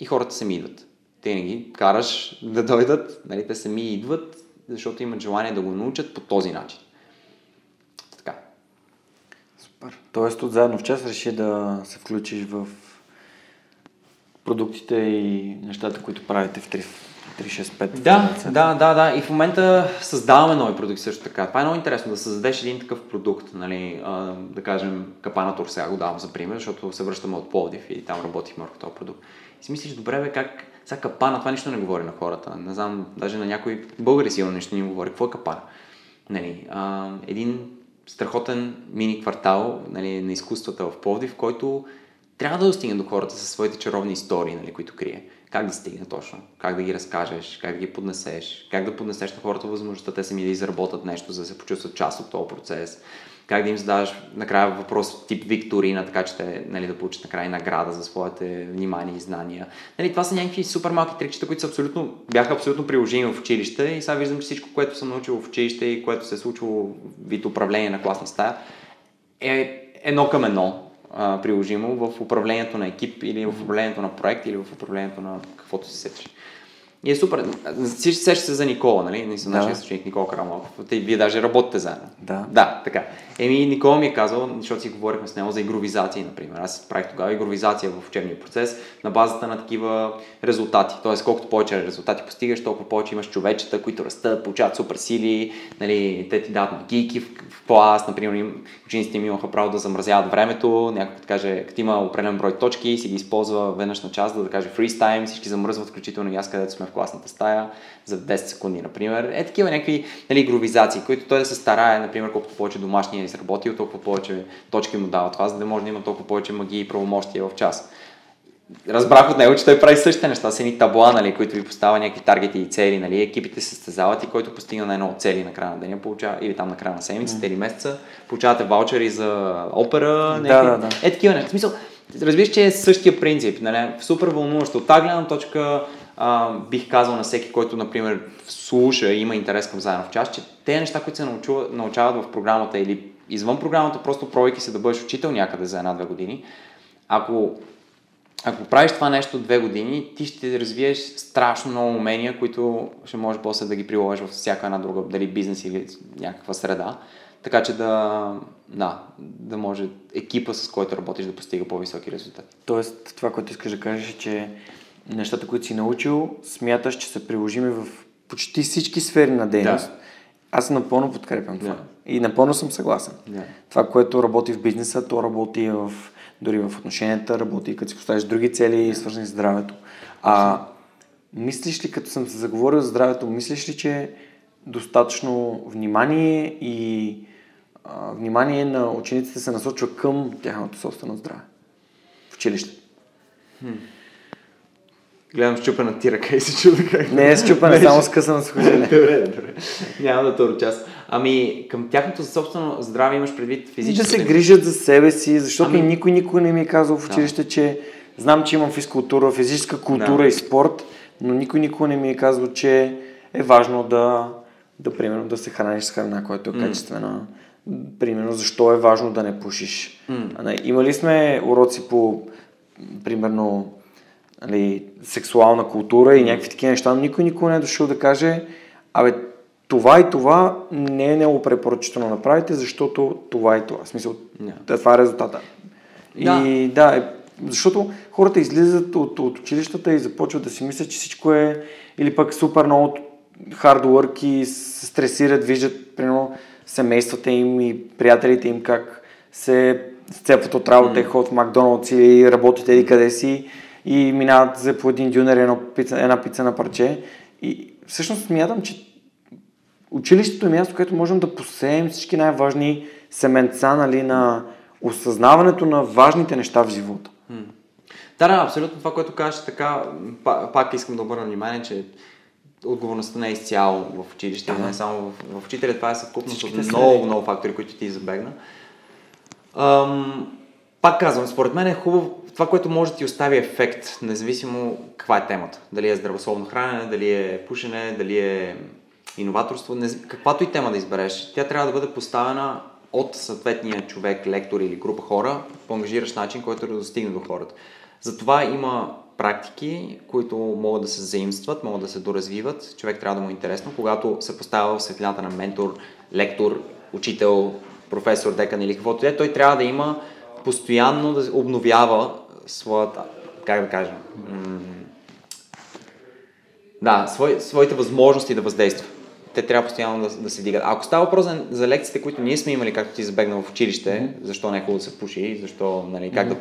и хората се ми идват те не ги караш да дойдат, нали, те сами идват, защото имат желание да го научат по този начин. Така. Супер. Тоест от заедно в час реши да се включиш в продуктите и нещата, които правите в 3, 365. Да, да, да, да. И в момента създаваме нови продукти също така. Това е много интересно да създадеш един такъв продукт, нали, а, да кажем Капанатор, сега го давам за пример, защото се връщаме от Пловдив и там работихме върху този продукт. И си мислиш, добре бе, как сега капана, това нищо не говори на хората. Не знам, даже на някои българи сигурно нищо не говори. Какво е капана? Нали, а, един страхотен мини квартал нали, на изкуствата в Пловдив, който трябва да достигне до хората със своите чаровни истории, нали, които крие. Как да стигне точно? Как да ги разкажеш? Как да ги поднесеш? Как да поднесеш на хората възможността те сами да изработят нещо, за да се почувстват част от този процес? Как да им задаваш накрая въпрос тип викторина, така че те нали, да получат накрая награда за своите внимание и знания. Нали, това са някакви супер малки трикчета, които са абсолютно, бяха абсолютно приложими в училище и сега виждам, че всичко, което съм научил в училище и което се е случило вид управление на класна стая, е едно към едно а, приложимо в управлението на екип или в управлението на проект или в управлението на каквото си сетиш. И е супер. Всички сеща се за Никола, нали? Не съм Да. нашия съченик Никола Карамалков. Те, вие даже работите заедно. Да. Да, така. Еми, Никола ми е казал, защото си говорихме с него за игровизации, например. Аз правих тогава игровизация в учебния процес на базата на такива резултати. Тоест, колкото повече резултати постигаш, толкова повече имаш човечета, които растат, получават супер сили, нали, те ти дават магийки в, в клас, например, им, учениците ми имаха право да замразяват времето, някой като каже, като има определен брой точки, си ги използва веднъж на час, да, да каже time, всички замръзват, включително и аз, където сме в класната стая, за 10 секунди, например. Е, такива някакви нали, игровизации, които той да се старае, например, колкото повече домашния е изработил, толкова повече точки му дава това, за да може да има толкова повече магии и правомощия в час. Разбрах от него, че той прави същите неща, с едни табла, нали, които ви поставя някакви таргети и цели, нали, екипите се състезават и който постигна на едно от цели на края на деня, получава, или там на края на седмицата или месеца, получавате ваучери за опера, Да, някакви- да, да. е такива неща. В смисъл, разбираш, че е същия принцип, нали, супер вълнуващо. От тази гледна точка бих казал на всеки, който, например, слуша и има интерес към заедно в час, че те неща, които се научува, научават в програмата или извън програмата, просто пробвайки се да бъдеш учител някъде за една-две години, ако ако правиш това нещо две години, ти ще развиеш страшно много умения, които ще можеш после да ги приложиш във всяка една друга, дали бизнес или някаква среда. Така че да, да, да може екипа, с който работиш, да постига по-високи резултати. Тоест, това, което искаш да кажеш е, че нещата, които си научил, смяташ, че са приложими в почти всички сфери на дейност. Да. Аз напълно подкрепям това. Да. И напълно съм съгласен. Да. Това, което работи в бизнеса, то работи в, дори в отношенията, работи като си поставиш други цели, свързани с здравето. А мислиш ли, като съм се заговорил за здравето, мислиш ли, че достатъчно внимание и а, внимание на учениците се насочва към тяхното собствено здраве в училище? Гледам щупена ти ръка и се чуда как. Не е счупане, само скъсано с хожене. добре, добре. Няма да те час. Ами, към тяхното собствено здраве имаш предвид И физическо. да се грижат за себе си, защото Ами- никой никой не ми е казал в училище, че знам, че имам физкултура, физическа култура Да. и спорт, но никой никой не ми е казал, че е важно да, да примерно, да се храниш с храна, която е качествена. Примерно, защо е важно да не пушиш. А, не, Имали сме уроци по, примерно, нали, сексуална култура и някакви такива неща, но никой никой не е дошъл да каже, абе, това и това не е много препоръчително да направите, защото това и това. В смисъл, Да. да. това е резултата. И да, е, защото хората излизат от, от училищата и започват да си мислят, че всичко е или пък супер много хард work и се стресират, виждат примерно семействата им и приятелите им как се сцепват от работа, mm. ходят в Макдоналдс или работят еди къде си и минават за по един дюнер едно пица, една пица на парче. И всъщност смятам, че училището е място, където можем да посеем всички най-важни семенца нали, на осъзнаването на важните неща в живота. Да, да, абсолютно това, което кажеш, е така, па- пак искам да обърна внимание, че отговорността не е изцяло в училище, не е само в, в учителя, това е съвкупност от много, много фактори, които ти забегна. Ам, пак казвам, според мен е хубаво това, което може да ти остави ефект, независимо каква е темата. Дали е здравословно хранене, дали е пушене, дали е иноваторство, каквато и тема да избереш, тя трябва да бъде поставена от съответния човек, лектор или група хора по ангажиращ начин, който да достигне до хората. Затова има практики, които могат да се заимстват, могат да се доразвиват. Човек трябва да му е интересно. Когато се поставя в светлината на ментор, лектор, учител, професор, декан или каквото е, той трябва да има постоянно да обновява своята, как да кажа, м- да, свой, своите възможности да въздейства. Те трябва постоянно да, да се дигат. А ако става въпрос за, за лекциите, които ние сме имали, както ти забегнал в училище, mm-hmm. защо не е хубаво да се пуши, защо, нали, как mm-hmm.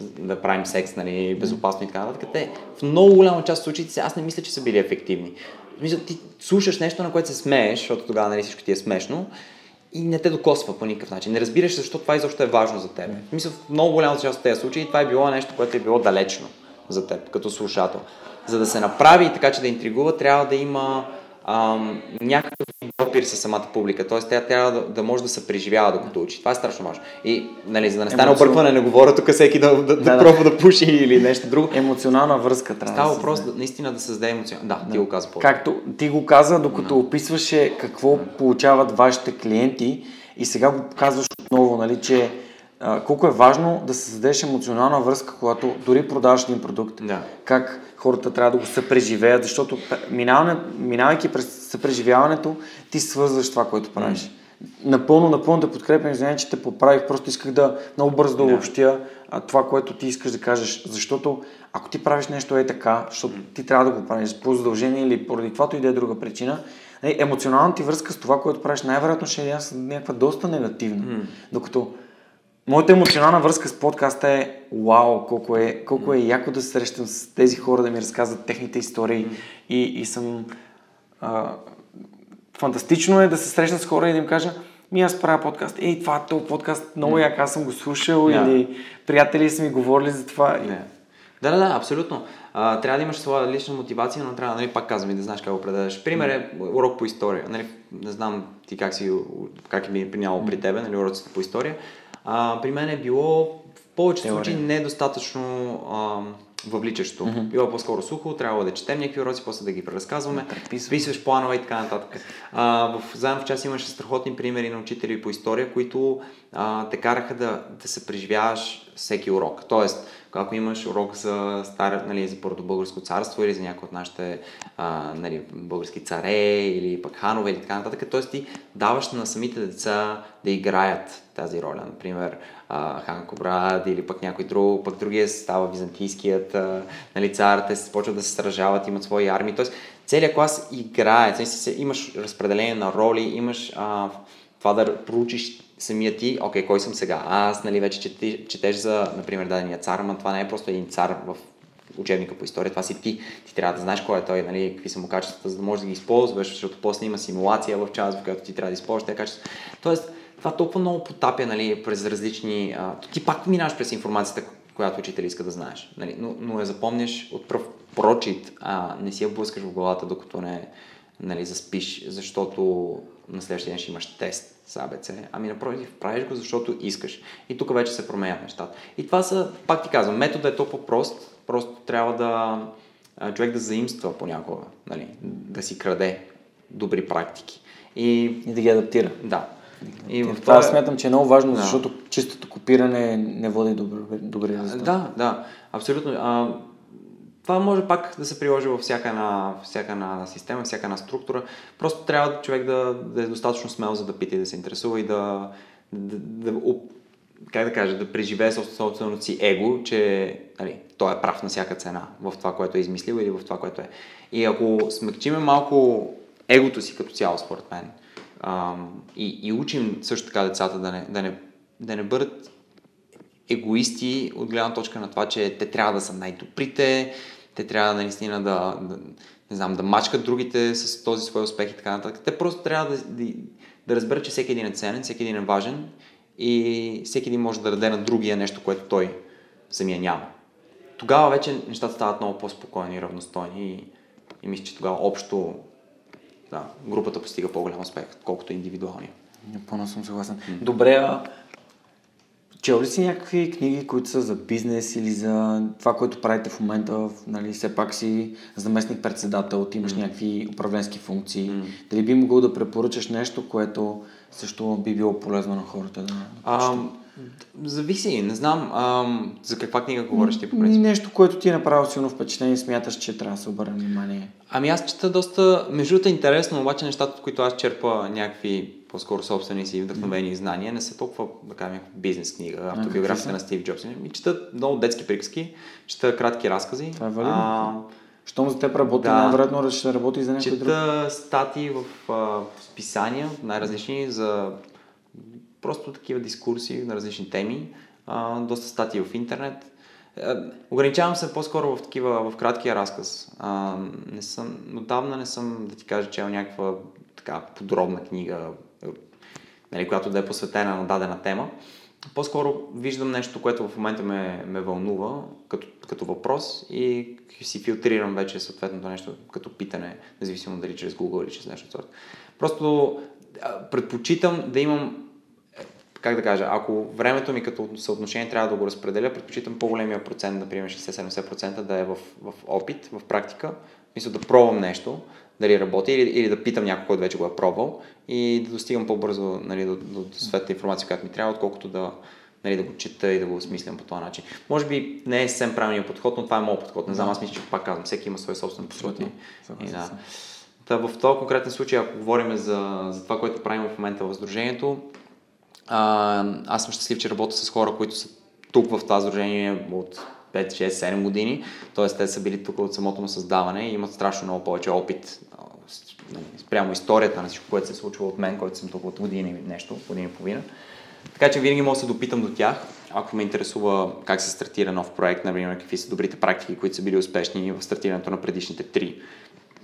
да, да правим секс, нали, безопасно и така нататък, те в много голяма част от случаите аз не мисля, че са били ефективни. Смисъл, ти слушаш нещо, на което се смееш, защото тогава нали, всичко ти е смешно, и не те докосва по никакъв начин. Не разбираш защо това изобщо е важно за теб. Смисъл, в много голяма част от тези случаи това е било нещо, което е било далечно за теб, като слушател. За да се направи така, че да интригува, трябва да има ам, някакъв допир с самата публика. Тоест, тя трябва да, да може да се преживява докато учи. Това е страшно важно. И, нали, за да не стане Емоционално. объркване, не говоря тук всеки да, да, да, Да, да. пробва да пуши или нещо друго. Емоционална връзка трябва Става да въпрос да, наистина да създаде емоционално. Да, ти го каза по Както ти го каза, докато описваше какво получават вашите клиенти и сега го казваш отново, нали, че а, колко е важно да създадеш емоционална връзка, когато дори продаваш един продукт. Да. Как хората трябва да го съпреживеят, защото минаване, минавайки през съпреживяването, ти свързваш това, което правиш. Mm. Напълно, напълно да подкрепям, извиня, че те поправих, просто исках да много бързо да обобщя а, това, което ти искаш да кажеш, защото ако ти правиш нещо е така, защото ти трябва да го правиш по задължение или поради каквато и да е друга причина, нали, емоционалната ти връзка с това, което правиш, най-вероятно ще е някаква доста негативна. Mm. Докато моята емоционална връзка с подкаста е вау, колко е, колко е яко да се срещам с тези хора, да ми разказват техните истории и, и съм... А, фантастично е да се срещна с хора и да им кажа, ми аз правя подкаст. Ей, това, този подкаст много як, аз съм го слушал yeah. или приятели са ми говорили за това. Yeah. Да, да, да, абсолютно. А, трябва да имаш своя лична мотивация, но трябва, нали, пак казвам и да знаеш как го определяш. Пример е урок по история. Нали, не знам ти как, си, как е приняло при тебе, нали, уроците по история. А, при мен е било в повечето случаи недостатъчно а, въвличащо. Mm-hmm. Било по-скоро сухо, трябва да четем някакви уроци, после да ги преразказваме, писваш планове и така нататък. А, в заедно в час имаше страхотни примери на учители по история, които а, те караха да, да се преживяваш всеки урок. Тоест, ако имаш урок за, стар, нали, за българско царство или за някои от нашите а, нали, български царе или пък ханове или така нататък, т.е. ти даваш на самите деца да играят тази роля. Например, а, Хан Кобрад или пък някой друг, пък другия става византийският а, нали, цар, те се почват да се сражават, имат свои армии. Тоест, целият клас играе, имаш разпределение на роли, имаш а, това да проучиш самия ти, окей, кой съм сега? Аз, нали, вече четеш, четеш за, например, дадения цар, но това не е просто един цар в учебника по история, това си ти. Ти трябва да знаеш кой е той, нали, какви са му качествата, за да можеш да ги използваш, защото после има симулация в час, в която ти трябва да използваш тези качества. Тоест, това толкова много потапя нали, през различни... А, ти пак минаваш през информацията, която учител иска да знаеш, нали, но, но я запомняш от пръв прочит, а не си я блъскаш в главата, докато не нали, заспиш, защото на следващия ден ще имаш тест с АБЦ. Ами напротив, правиш го, защото искаш. И тук вече се променят нещата. И това са, пак ти казвам, методът е толкова прост, просто трябва да човек да заимства понякога, нали, да си краде добри практики. И, и да ги адаптира. Да. И в това, това смятам, че е много важно, да. защото чистото копиране не води добри, добри резултати. Да, да, абсолютно. А, това може пак да се приложи във всяка една, всяка една система, всяка една структура. Просто трябва човек да, да е достатъчно смел, за да пита и да се интересува и да, да, да как да кажа, да преживее собственото си его, че нали, той е прав на всяка цена в това, което е измислил или в това, което е. И ако смекчиме малко егото си като цяло, според мен, ам, и, и учим също така децата да не, да не, да не бъдат егоисти от гледна точка на това, че те трябва да са най-добрите, те трябва наистина да, да, не знам, да мачкат другите с този свой успех и така нататък. Те просто трябва да, да, да разберат, че всеки един е ценен, всеки един е важен и всеки един може да даде на другия нещо, което той самия няма. Тогава вече нещата стават много по-спокойни и равностойни и, и мисля, че тогава общо да, групата постига по-голям успех, колкото индивидуалния. Напълно съм съгласен. Добре, а Чел ли си някакви книги, които са за бизнес или за това, което правите в момента? Нали, все пак си заместник председател, ти имаш mm. някакви управленски функции. Mm. Дали би могъл да препоръчаш нещо, което също би било полезно на хората да, да Зависи, не знам а, за каква книга говориш ти по принцип. Нещо, което ти е направило силно впечатление и смяташ, че трябва да се обърне внимание. Ами аз чета доста, между другото е интересно, обаче нещата, от които аз черпа някакви по-скоро собствени си вдъхновени mm. знания, не са толкова, да кажем, бизнес книга, автобиографията на Стив Джобс. Ми чета много детски приказки, чета кратки разкази. Това е валидно. Щом за теб работи, да. най-вероятно ще работи за някой друг. Чета статии в, в списания, най-различни, за просто такива дискурси на различни теми, а, доста статии в интернет. Ограничавам се по-скоро в такива, в краткия разказ. А, не съм, отдавна не съм, да ти кажа, чел някаква така подробна книга, нали, която да е посветена на дадена тема. По-скоро виждам нещо, което в момента ме, ме вълнува като, като въпрос и си филтрирам вече съответното нещо като питане, независимо дали чрез Google или чрез нещо от сорта. Просто предпочитам да имам как да кажа, ако времето ми като съотношение трябва да го разпределя, предпочитам по-големия процент, например 60-70% да е в, в опит, в практика, мисля да пробвам нещо, дали работи или, или да питам някой, който вече го е пробвал и да достигам по-бързо нали, до, до, до светната информация, която ми трябва, отколкото да, нали, да го чета и да го осмислям по този начин. Може би не е съвсем правилният подход, но това е моят подход. Не знам, аз мисля, че пак казвам, всеки има свой собствен подход. И, и, да. Та, в този конкретен случай, ако говорим за, за това, което правим в момента в Сдружението, а, аз съм щастлив, че работя с хора, които са тук в това сдружение от 5, 6, 7 години. Т.е. те са били тук от самото му създаване и имат страшно много повече опит спрямо историята на всичко, което се е случило от мен, който съм тук от година и нещо, година и половина. Така че винаги мога да се допитам до тях, ако ме интересува как се стартира нов проект, например, какви са добрите практики, които са били успешни в стартирането на предишните три.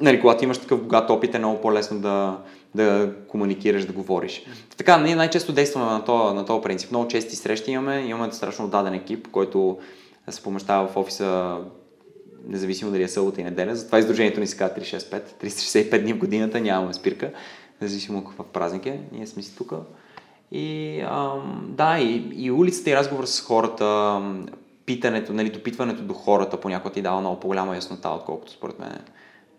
Нали, когато имаш такъв богат опит, е много по-лесно да, да комуникираш, да говориш. Така, ние най-често действаме на този, на този принцип. Много чести срещи имаме, имаме страшно отдаден екип, който се помещава в офиса независимо дали е събота и неделя. Затова издружението ни се казва 365, 365 дни в годината, нямаме спирка, независимо какъв празник е, ние сме си тук. И ам, да, и, и улицата и разговор с хората, питането, нали, допитването до хората понякога ти дава много по-голяма яснота, отколкото според мен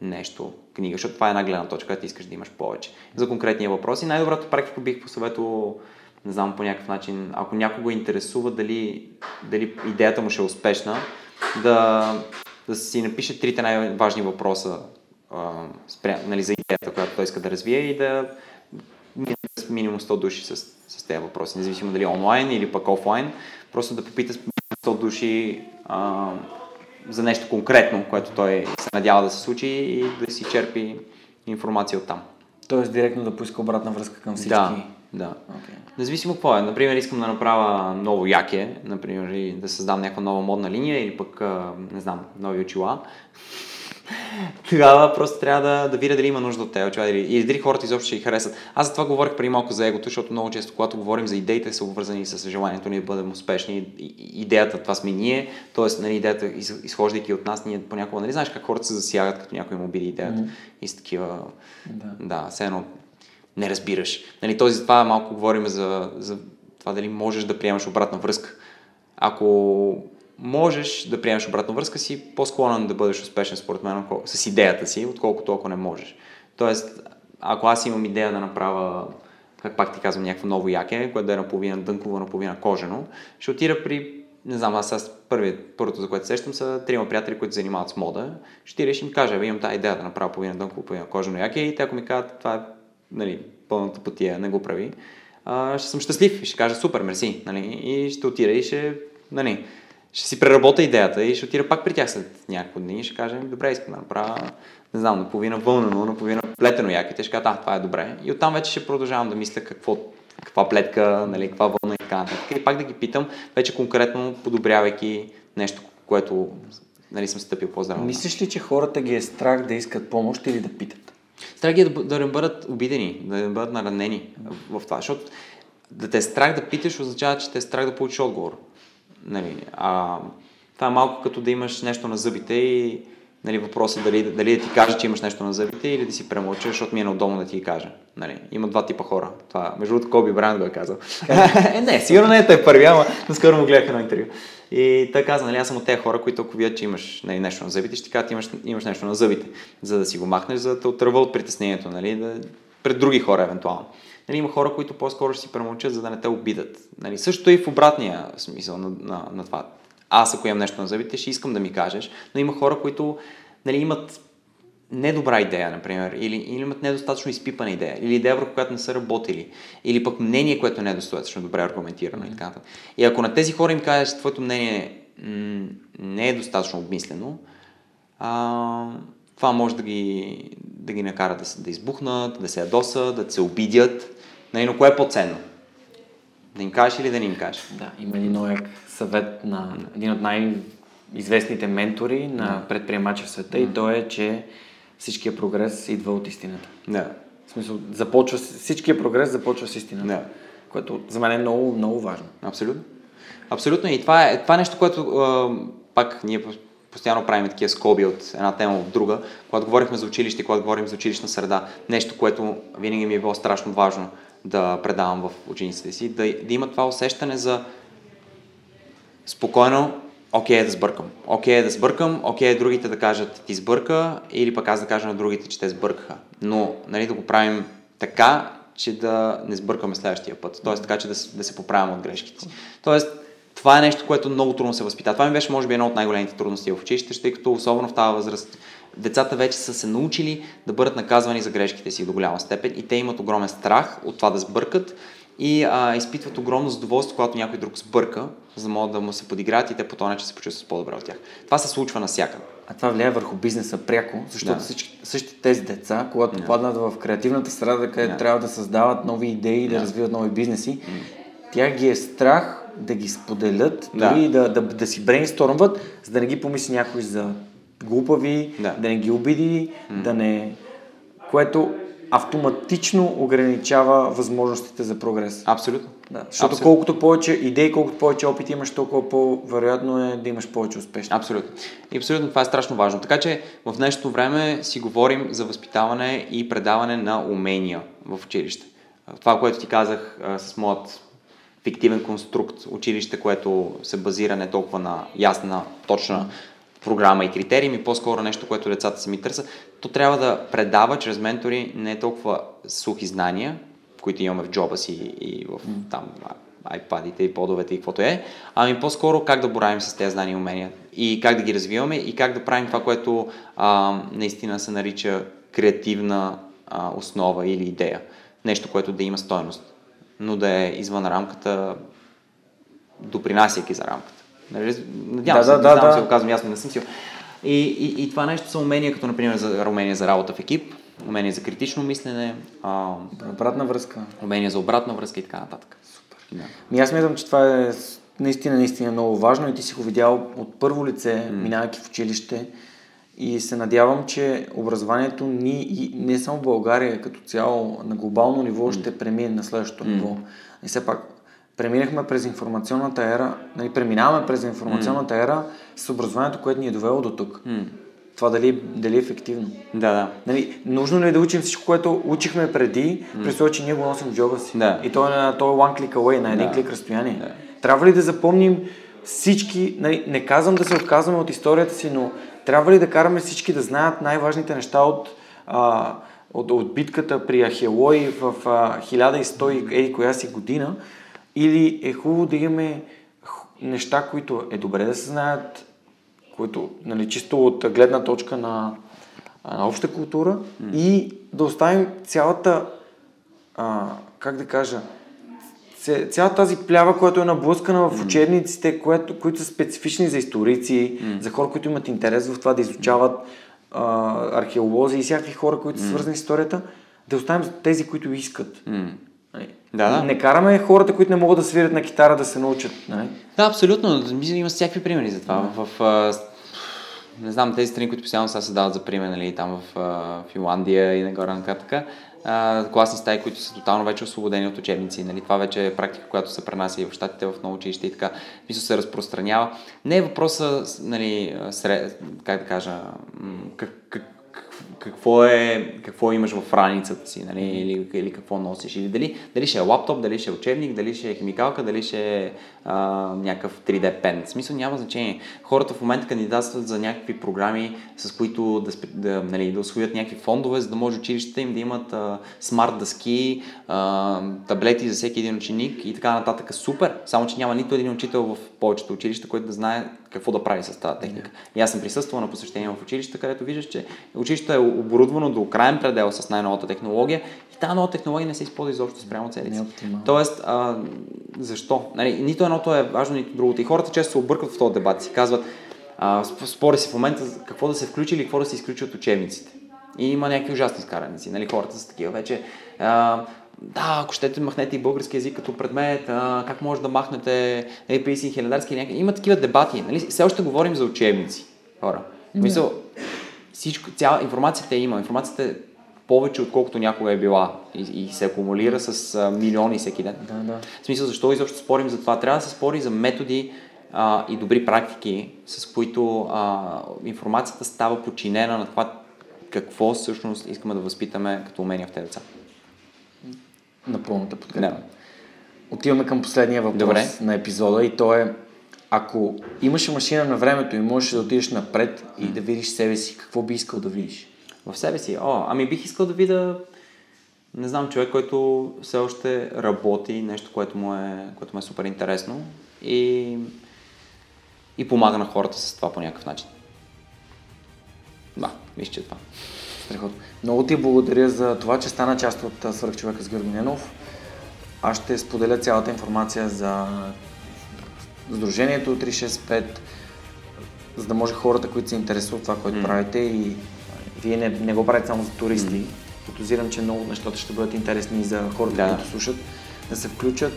нещо, книга, защото това е една гледна точка, ти искаш да имаш повече. За конкретния въпрос и най-добрата практика бих посъветвал, не знам по някакъв начин, ако някого интересува дали, дали идеята му ще е успешна, да, да си напише трите най-важни въпроса а, спря, нали, за идеята, която той иска да развие и да минимум 100 души с, с тези въпроси, независимо дали онлайн или пък офлайн, просто да попита 100 души а, за нещо конкретно, което той се надява да се случи и да си черпи информация от там. Тоест директно да поиска обратна връзка към всички. Да, да. Okay. Независимо какво е. Например, искам да направя ново яке, например, и да създам някаква нова модна линия или пък, не знам, нови очила. Тогава просто трябва да, да видя дали има нужда от тези очила или дали хората изобщо ще ги харесат. Аз за това говорих преди малко за егото, защото много често, когато говорим за идеите, са обвързани с желанието ни да бъдем успешни. Идеята, това сме ние, т.е. Нали, идеята, изхождайки от нас, ние понякога, нали знаеш как хората се засягат, като някой им обиди идеята mm-hmm. и с такива, да, да все едно не разбираш. Нали, този, това малко говорим за, за това дали можеш да приемаш обратна връзка. Ако можеш да приемеш обратна връзка, си по-склонен да бъдеш успешен, според мен, с идеята си, отколкото ако не можеш. Тоест, ако аз имам идея да направя, как пак ти казвам, някакво ново яке, което да е наполовина дънково, наполовина кожено, ще отида при не знам, аз, аз първи, първото, за което сещам, са трима приятели, които се занимават с мода. Ще решим, им кажа, имам тази идея да направя половина дънково, половина кожено яке и те ако ми кажат, това е нали, пълната потия, не го прави, а, ще съм щастлив и ще кажа супер, мерси, нали, и ще отида и ще, нали, ще си преработя идеята и ще отида пак при тях след няколко дни и ще кажа, така искам да направя, не знам, наполовина вълнено, наполовина плетено яке. Те ще кажат, а, това е добре. И оттам вече ще продължавам да мисля какво, каква плетка, нали, каква вълна и така нататък. И пак да ги питам, вече конкретно подобрявайки нещо, което нали, съм стъпил по-здраво. Мислиш ли, че хората ги е страх да искат помощ или да питат? Страх ги е да, да не бъдат обидени, да не бъдат наранени в това, защото да те е страх да питаш означава, че те е страх да получиш отговор. Нали, а, това е малко като да имаш нещо на зъбите и нали, въпросът дали, дали да ти кажа, че имаш нещо на зъбите или да си премълча, защото ми е неудобно да ти ги кажа. Нали, има два типа хора. Това, между другото, Коби Брайан го е казал. е, не, сигурно не е той първи, ама наскоро му гледах едно интервю. И той каза, нали, аз съм от тези хора, които ако видят, че имаш нали, нещо на зъбите, ще кажат, имаш, имаш нещо на зъбите, за да си го махнеш, за да те отърва от притеснението, нали, да, пред други хора евентуално. Нали, има хора, които по-скоро ще си премълчат, за да не те обидат. Нали, също и в обратния смисъл на, на, на това. Аз, ако имам нещо на зъбите, ще искам да ми кажеш, но има хора, които нали, имат недобра идея, например, или, или имат недостатъчно изпипана идея, или идея, върху която не са работили, или пък мнение, което не е достатъчно добре аргументирано mm-hmm. и така. И ако на тези хора им кажеш, твоето мнение не е достатъчно обмислено, а, това може да ги, да ги накара да, да избухнат, да се ядосат, да се обидят. Нали, но кое е по-ценно? Да им кажеш или да не им кажеш? Да, има един много съвет на един от най-известните ментори на предприемачи в света mm-hmm. и то е, че всичкия прогрес идва от истината. Да. В смисъл, започва, всичкия прогрес започва с истината. Да. Което за мен е много, много важно. Абсолютно. Абсолютно. И това е, това е нещо, което а, пак ние постоянно правим такива скоби от една тема в друга. Когато говорихме за училище, когато говорим за училищна среда, нещо, което винаги ми е било страшно важно да предавам в учениците си, да, да има това усещане за спокойно, окей okay, да сбъркам. Окей okay, да сбъркам, окей okay, другите да кажат ти сбърка или пък аз да кажа на другите, че те сбъркаха. Но нали, да го правим така, че да не сбъркаме следващия път. Тоест така, че да, да се поправяме от грешките си. Тоест, това е нещо, което много трудно се възпитава. Това ми беше, може би, едно от най-големите трудности в училище, тъй като особено в тази възраст децата вече са се научили да бъдат наказвани за грешките си до голяма степен и те имат огромен страх от това да сбъркат и а, изпитват огромно задоволство, когато някой друг сбърка, за да могат да му се подиграят и те по този начин се почувстват по-добре от тях. Това се случва навсякъде. А това влияе върху бизнеса пряко, защото да. всички, същите тези деца, когато да. паднат в креативната среда, където да. трябва да създават нови идеи, да, да развиват нови бизнеси, тях ги е страх да ги споделят, да. дори да, да, да си брейнстормват, за да не ги помисли някой за глупави, да, да не ги обиди, mm. да не... Което автоматично ограничава възможностите за прогрес. Абсолютно. Да, защото Абсолютно. колкото повече идеи, колкото повече опит имаш, толкова по-вероятно е да имаш повече успешни. Абсолютно. И абсолютно това е страшно важно. Така че в днешното време си говорим за възпитаване и предаване на умения в училище. Това, което ти казах с моят фиктивен конструкт, училище, което се базира не толкова на ясна, точна програма и критерии, ми по-скоро нещо, което децата се ми търсят, то трябва да предава чрез ментори не толкова сухи знания, които имаме в джоба си и в там iPad-ите и подовете и каквото е, ами по-скоро как да боравим с тези знания и умения и как да ги развиваме и как да правим това, което а, наистина се нарича креативна а, основа или идея. Нещо, което да има стойност, но да е извън рамката, допринасяйки за рамката. Нали, надявам да, се, да, да, да. се го казвам ясно, не съм сигурен. И, и, и това нещо са умения, като например за умения за работа в екип, умения за критично мислене, а, обратна връзка, умения за обратна връзка и така нататък. Супер. Да. Ми аз мятам, че това е наистина, наистина много важно и ти си го видял от първо лице, mm. минавайки в училище и се надявам, че образованието ни и не само в България, като цяло на глобално ниво ще премине на следващото mm. ниво. И все пак преминахме през информационната ера, нали, преминаваме през информационната mm. ера с образованието, което ни е довело до тук. Mm. Това дали, дали е ефективно. Да, да. Нали, нужно ли е да учим всичко, което учихме преди, mm. при това, че ние го носим в джоба си. Да. И то е, на, то е one click away, на един да. клик разстояние. Да. Трябва ли да запомним всички, нали, не казвам да се отказваме от историята си, но трябва ли да караме всички да знаят най-важните неща от, а, от, от битката при Ахелой в а, 1100 еди коя си година, или е хубаво да имаме неща, които е добре да се знаят, които нали, чисто от гледна точка на, на обща култура mm. и да оставим цялата, а, как да кажа, цялата тази плява, която е наблъскана в учебниците, което, които са специфични за историци, mm. за хора, които имат интерес в това да изучават а, археолози и всякакви хора, които са свързани с историята, да оставим тези, които искат. Mm. Да, да. Не караме хората, които не могат да свирят на китара, да се научат. Не? Да, абсолютно. Има всякакви примери за това. Да. В, в, не знам, тези страни, които постоянно са се дават за пример, нали, там в, в Финландия и нагоре нататък, класни стаи, които са тотално вече освободени от учебници. Нали? Това вече е практика, която се пренася и в щатите, в много училище и така. Мисля, се разпространява. Не е въпроса, нали, сред, как да кажа, как, как, какво, е, какво имаш в раницата си, нали, или, или какво носиш, или дали, дали ще е лаптоп, дали ще е учебник, дали ще е химикалка, дали ще е а, някакъв 3D пен. В смисъл няма значение. Хората в момента кандидатстват за някакви програми, с които да, да, нали, да освоят някакви фондове, за да може училищата им да имат а, смарт дъски, а, таблети за всеки един ученик и така нататък. Супер! Само, че няма нито един учител в повечето училища, който да знае какво да прави с тази техника. Yeah. И аз съм присъствал на посещение в училище, където виждаш, че училището е оборудвано до крайен предел с най-новата технология и тази нова технология не се използва изобщо спрямо целите. Тоест, а, защо? Нали, нито едното е важно, нито другото. И хората често се объркват в този дебат. Си казват, а, спори се в момента какво да се включи или какво да се изключи от учебниците. И има някакви ужасни изкараници. Нали? Хората са такива вече. А, да, ако щете махнете и български язик като предмет, а, как може да махнете APC и хилядарски някакви. Има такива дебати. Нали? Все още говорим за учебници, хора. Yeah. Мисъл, всичко, цяла информацията има. Информацията е повече, отколкото някога е била и, и се акумулира с а, милиони всеки ден. Да, да. В смисъл, защо изобщо спорим за това? Трябва да се спори за методи а, и добри практики, с които а, информацията става подчинена на това какво всъщност искаме да възпитаме като умения в тези деца. Напълно да подкрепям. Отиваме към последния въпрос Добре. на епизода и то е ако имаше машина на времето и можеш да отидеш напред и да видиш себе си, какво би искал да видиш? В себе си? О, ами бих искал да видя не знам, човек, който все още работи, нещо, което му е, което му е супер интересно и, и помага на хората с това по някакъв начин. Да, мисля, че е това. Страхотно. Много ти благодаря за това, че стана част от Свърхчовека с Георги Ненов. Аз ще споделя цялата информация за Сдружението 365, за да може хората, които се интересуват това, което mm. правите и вие не, не го правите само за туристи. Mm. Подозирам, че много нещата ще бъдат интересни и за хората, да. които слушат, да се включат,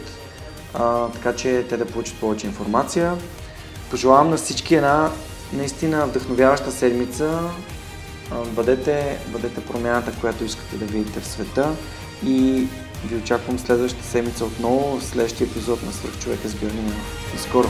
а, така че те да получат повече информация. Пожелавам на всички една наистина вдъхновяваща седмица. Бъдете, бъдете промяната, която искате да видите в света и ви очаквам следващата седмица отново следващия епизод на Свърхчовека с Георги До скоро!